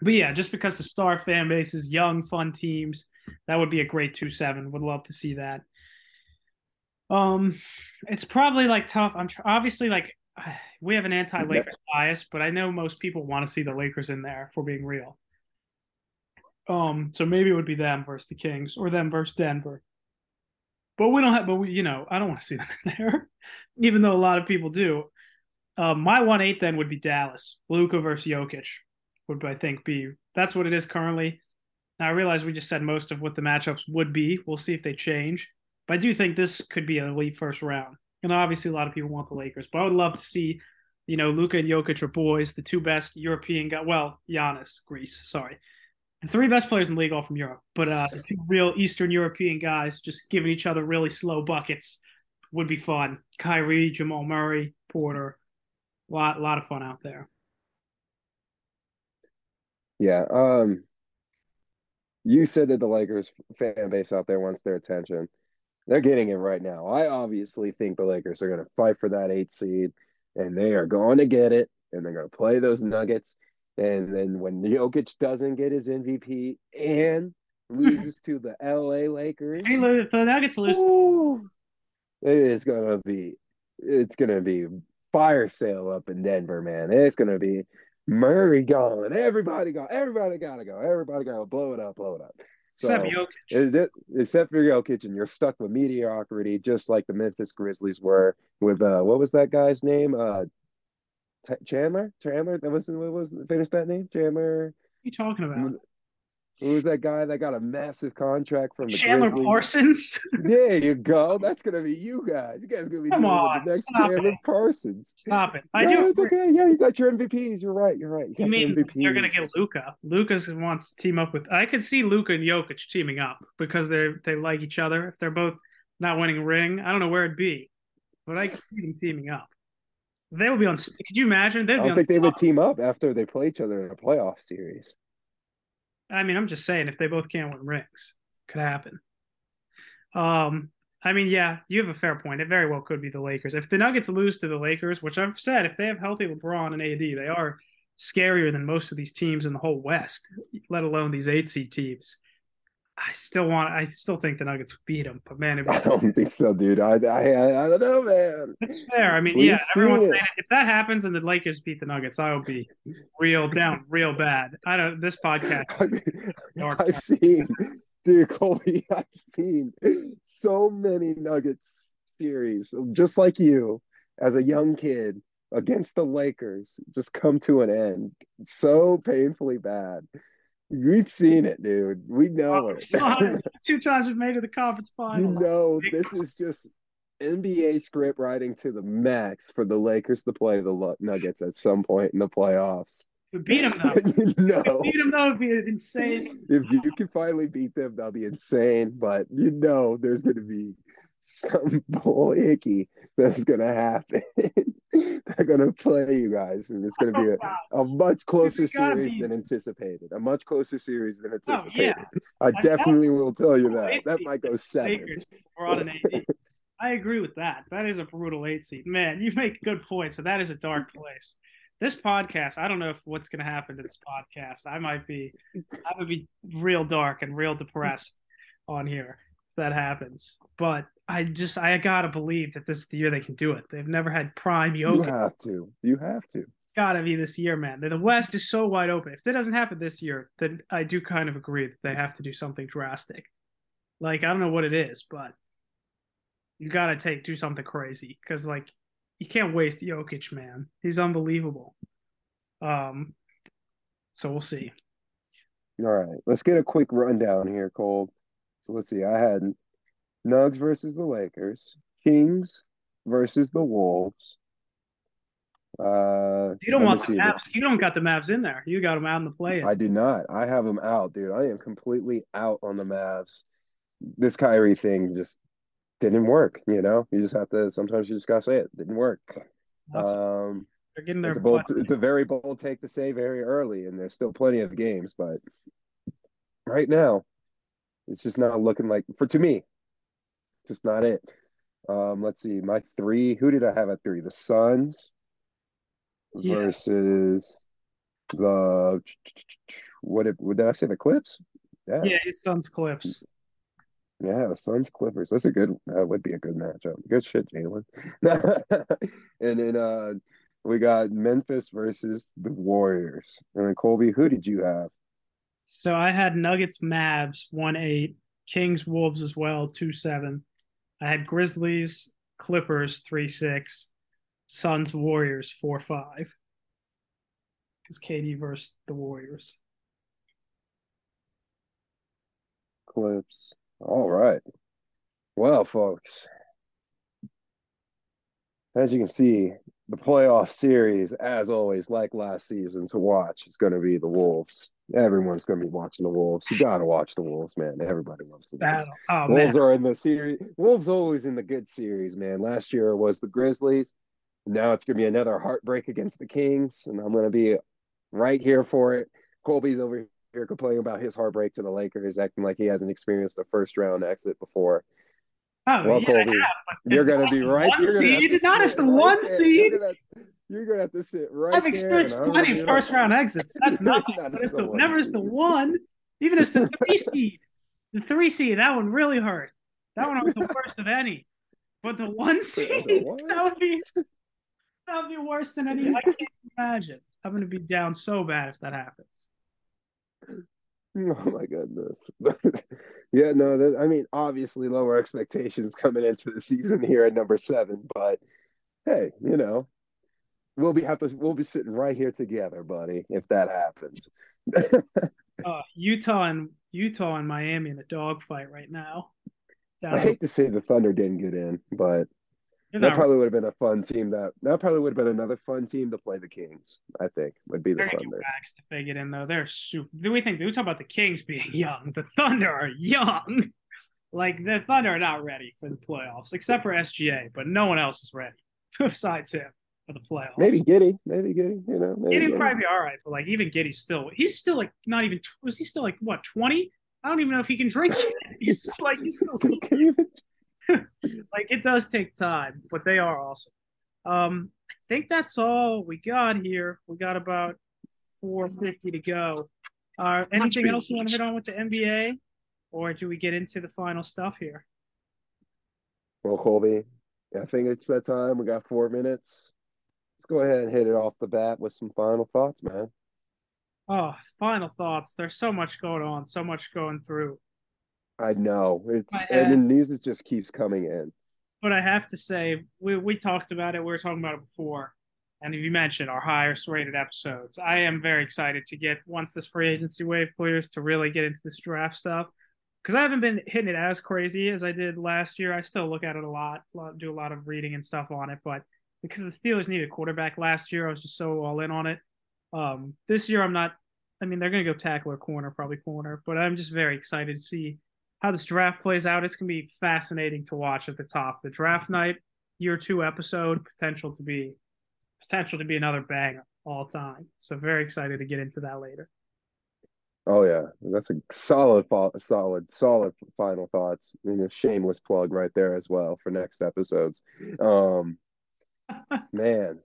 But yeah, just because the star fan base is young, fun teams, that would be a great two seven. Would love to see that. Um, it's probably like tough. I'm tr- obviously like we have an anti Lakers bias, but I know most people want to see the Lakers in there. For being real. Um, so maybe it would be them versus the Kings or them versus Denver. But we don't have, but we, you know, I don't want to see them in there, even though a lot of people do. Um, my one eight then would be Dallas, Luka versus Jokic, would I think be that's what it is currently. Now I realize we just said most of what the matchups would be. We'll see if they change, but I do think this could be an elite first round. And obviously, a lot of people want the Lakers, but I would love to see, you know, Luka and Jokic are boys, the two best European guys. Well, Giannis, Greece, sorry the three best players in the league all from Europe, but uh, two real Eastern European guys just giving each other really slow buckets would be fun. Kyrie, Jamal Murray, Porter, a lot, lot of fun out there. Yeah. Um you said that the Lakers fan base out there wants their attention. They're getting it right now. I obviously think the Lakers are going to fight for that eight seed and they are going to get it and they're going to play those Nuggets. And then when Jokic doesn't get his MVP and loses to the LA Lakers, Hey, if the Nuggets lose, Ooh. it is going to be it's going to be fire sale up in Denver, man. It's going to be Murray gone, everybody gone, everybody got to go, everybody got to blow it up, blow it up. So, except Jokic. except for Jokic, and you're stuck with mediocrity, just like the Memphis Grizzlies were with uh, what was that guy's name? Uh, T- Chandler, Chandler. That was what was finish that name? Chandler. What are you talking about? Who was that guy that got a massive contract from the Chandler Grizzlies? Parsons. There you go. That's gonna be you guys. You guys gonna be Come dealing on, with the next Chandler it. Parsons. Stop it. I no, do. it's okay. Yeah, you got your MVPs. You're right. You're right. You, you mean they're gonna get Luka? Lucas wants to team up with. I could see Luka and Jokic teaming up because they they like each other. If they're both not winning a ring, I don't know where it'd be, but I could see them teaming up. They would be on. Could you imagine? They'd I don't on think they would team up after they play each other in a playoff series. I mean, I'm just saying, if they both can't win rings, could happen. Um, I mean, yeah, you have a fair point. It very well could be the Lakers. If the Nuggets lose to the Lakers, which I've said, if they have healthy LeBron and AD, they are scarier than most of these teams in the whole West, let alone these eight seed teams. I still want. I still think the Nuggets beat them, but man, it I don't think so, dude. I I, I don't know, man. that's fair. I mean, We've yeah, everyone's it. saying it. if that happens and the Lakers beat the Nuggets, I will be real down, real bad. I don't. This podcast, I mean, I've seen, dude, Colby. I've seen so many Nuggets series, just like you, as a young kid against the Lakers, just come to an end so painfully bad. We've seen it, dude. We know it. two times we've made it to the conference final. you finals. know, this is just NBA script writing to the max for the Lakers to play the Nuggets at some point in the playoffs. We beat them though. you know, If beat them though, it'd be insane. if you can finally beat them, that'll be insane. But you know, there's going to be some bull icky that's going to happen. They're going to play you guys, and it's going to be a, a much closer series be- than anticipated. A much closer series than Oh anticipated. yeah, I definitely will tell you that. That might go seven. Lakers brought an AD. I agree with that. That is a brutal eight seed. Man, you make good points. So that is a dark place. This podcast, I don't know if what's going to happen to this podcast. I might be, I would be real dark and real depressed on here that happens. But I just, I gotta believe that this is the year they can do it. They've never had prime You have to. You have to. gotta be this year, man. The West is so wide open. If that doesn't happen this year, then I do kind of agree that they have to do something drastic. Like I don't know what it is, but you gotta take do something crazy because like you can't waste Jokic, man. He's unbelievable. Um, so we'll see. All right, let's get a quick rundown here, Cole. So let's see. I had Nugs versus the Lakers, Kings versus the Wolves. Uh, You don't want the. Mavs. You don't got the Mavs in there. You got them out in the play. I do not. I have them out, dude. I am completely out on the Mavs. This Kyrie thing just didn't work. You know, you just have to. Sometimes you just gotta say it didn't work. Um, They're getting their it's a bold, it's a very bold take to say very early, and there's still plenty of games, but right now, it's just not looking like for to me, just not it. Um, let's see, my three. Who did I have at three? The Suns Yeah. versus the what did, did I say? The Clips? Yeah, Yeah, his son's clips. yeah, the Suns Clippers. That's a good. That would be a good matchup. Good shit, Jalen. and then uh, we got Memphis versus the Warriors. And then Colby, who did you have? So I had Nuggets, Mavs, one eight, Kings, Wolves as well, two seven. I had Grizzlies, Clippers, three six, Suns, Warriors, four five. Because KD versus the Warriors. Clips. All right. Well, folks, as you can see, the playoff series, as always, like last season, to watch is going to be the Wolves. Everyone's going to be watching the Wolves. You got to watch the Wolves, man. Everybody loves the Wolves. Oh man, Wolves are in the series. Wolves always in the good series, man. Last year was the Grizzlies. Now it's gonna be another heartbreak against the Kings, and I'm gonna be right here for it. Colby's over here complaining about his heartbreak to the Lakers, acting like he hasn't experienced a first round exit before. oh, Well, yeah, Colby, You're gonna be the right. One seed, not as the one seed. You're gonna, have to sit right. I've experienced plenty of first round exits. That's nothing. Not but it's the never is the one, even as the three seed. The three seed, that one really hurt. That one was the worst of any. But the one seed, that would be that would be worse than any. I can't imagine. I'm gonna be down so bad if that happens. Oh my goodness. yeah, no, that, I mean, obviously lower expectations coming into the season here at number seven, but hey, you know, we'll be have to we'll be sitting right here together, buddy, if that happens. Uh, Utah and Utah and Miami in a dogfight right now. Down I hate to say the Thunder didn't get in, but that probably would have been a fun team. That that probably would have been another fun team to play the Kings. I think would be the They're Thunder. waxed if they get in though. They're super. Do we think? Do we talk about the Kings being young? The Thunder are young. Like the Thunder are not ready for the playoffs, except for SGA, but no one else is ready besides him. For the playoffs. Maybe Giddey, maybe Giddey, you know. Maybe Giddey Giddey. would probably be all right, but like even Giddey's still he's still like not even was he still like what twenty? I don't even know if he can drink. he's just like he's still so even- like it does take time, but they are awesome. Um, I think that's all we got here. We got about four fifty to go. Uh, anything else you want to hit on with the NBA, or do we get into the final stuff here? Well, Colby, I think it's that time. We got four minutes. Let's go ahead and hit it off the bat with some final thoughts, man. Oh, final thoughts. There's so much going on, so much going through. I know it's I and the news just keeps coming in. But I have to say, we we talked about it. We were talking about it before, and if you mentioned our highest rated episodes. I am very excited to get once this free agency wave clears to really get into this draft stuff because I haven't been hitting it as crazy as I did last year. I still look at it a lot- do a lot of reading and stuff on it, but because the Steelers needed a quarterback last year, I was just so all in on it. Um, this year, I'm not. I mean, they're going to go tackle or corner, probably corner, but I'm just very excited to see how this draft plays out. It's going to be fascinating to watch at the top. The draft night, year two episode, potential to be potential to be another bang all time. So very excited to get into that later. Oh yeah, that's a solid, solid, solid final thoughts and a shameless plug right there as well for next episodes. Um, man,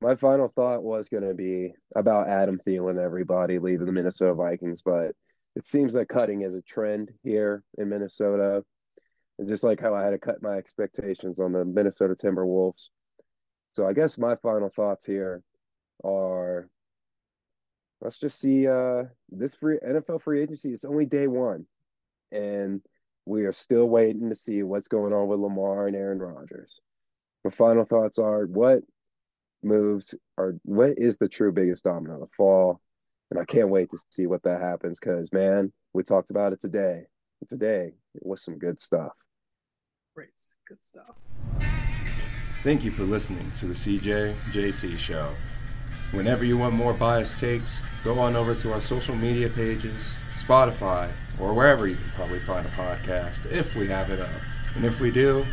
my final thought was going to be about Adam Thielen, everybody leaving the Minnesota Vikings, but it seems that cutting is a trend here in Minnesota. And just like how I had to cut my expectations on the Minnesota Timberwolves. So I guess my final thoughts here are let's just see uh this free NFL free agency is only day one. And we are still waiting to see what's going on with Lamar and Aaron Rodgers. My final thoughts are what moves are what is the true biggest domino to fall? And I can't wait to see what that happens because man, we talked about it today. Today it was some good stuff. Great, good stuff. Thank you for listening to the CJ JC Show. Whenever you want more biased takes, go on over to our social media pages, Spotify, or wherever you can probably find a podcast if we have it up. And if we do,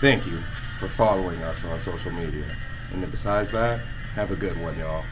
thank you for following us on social media. And besides that, have a good one, y'all.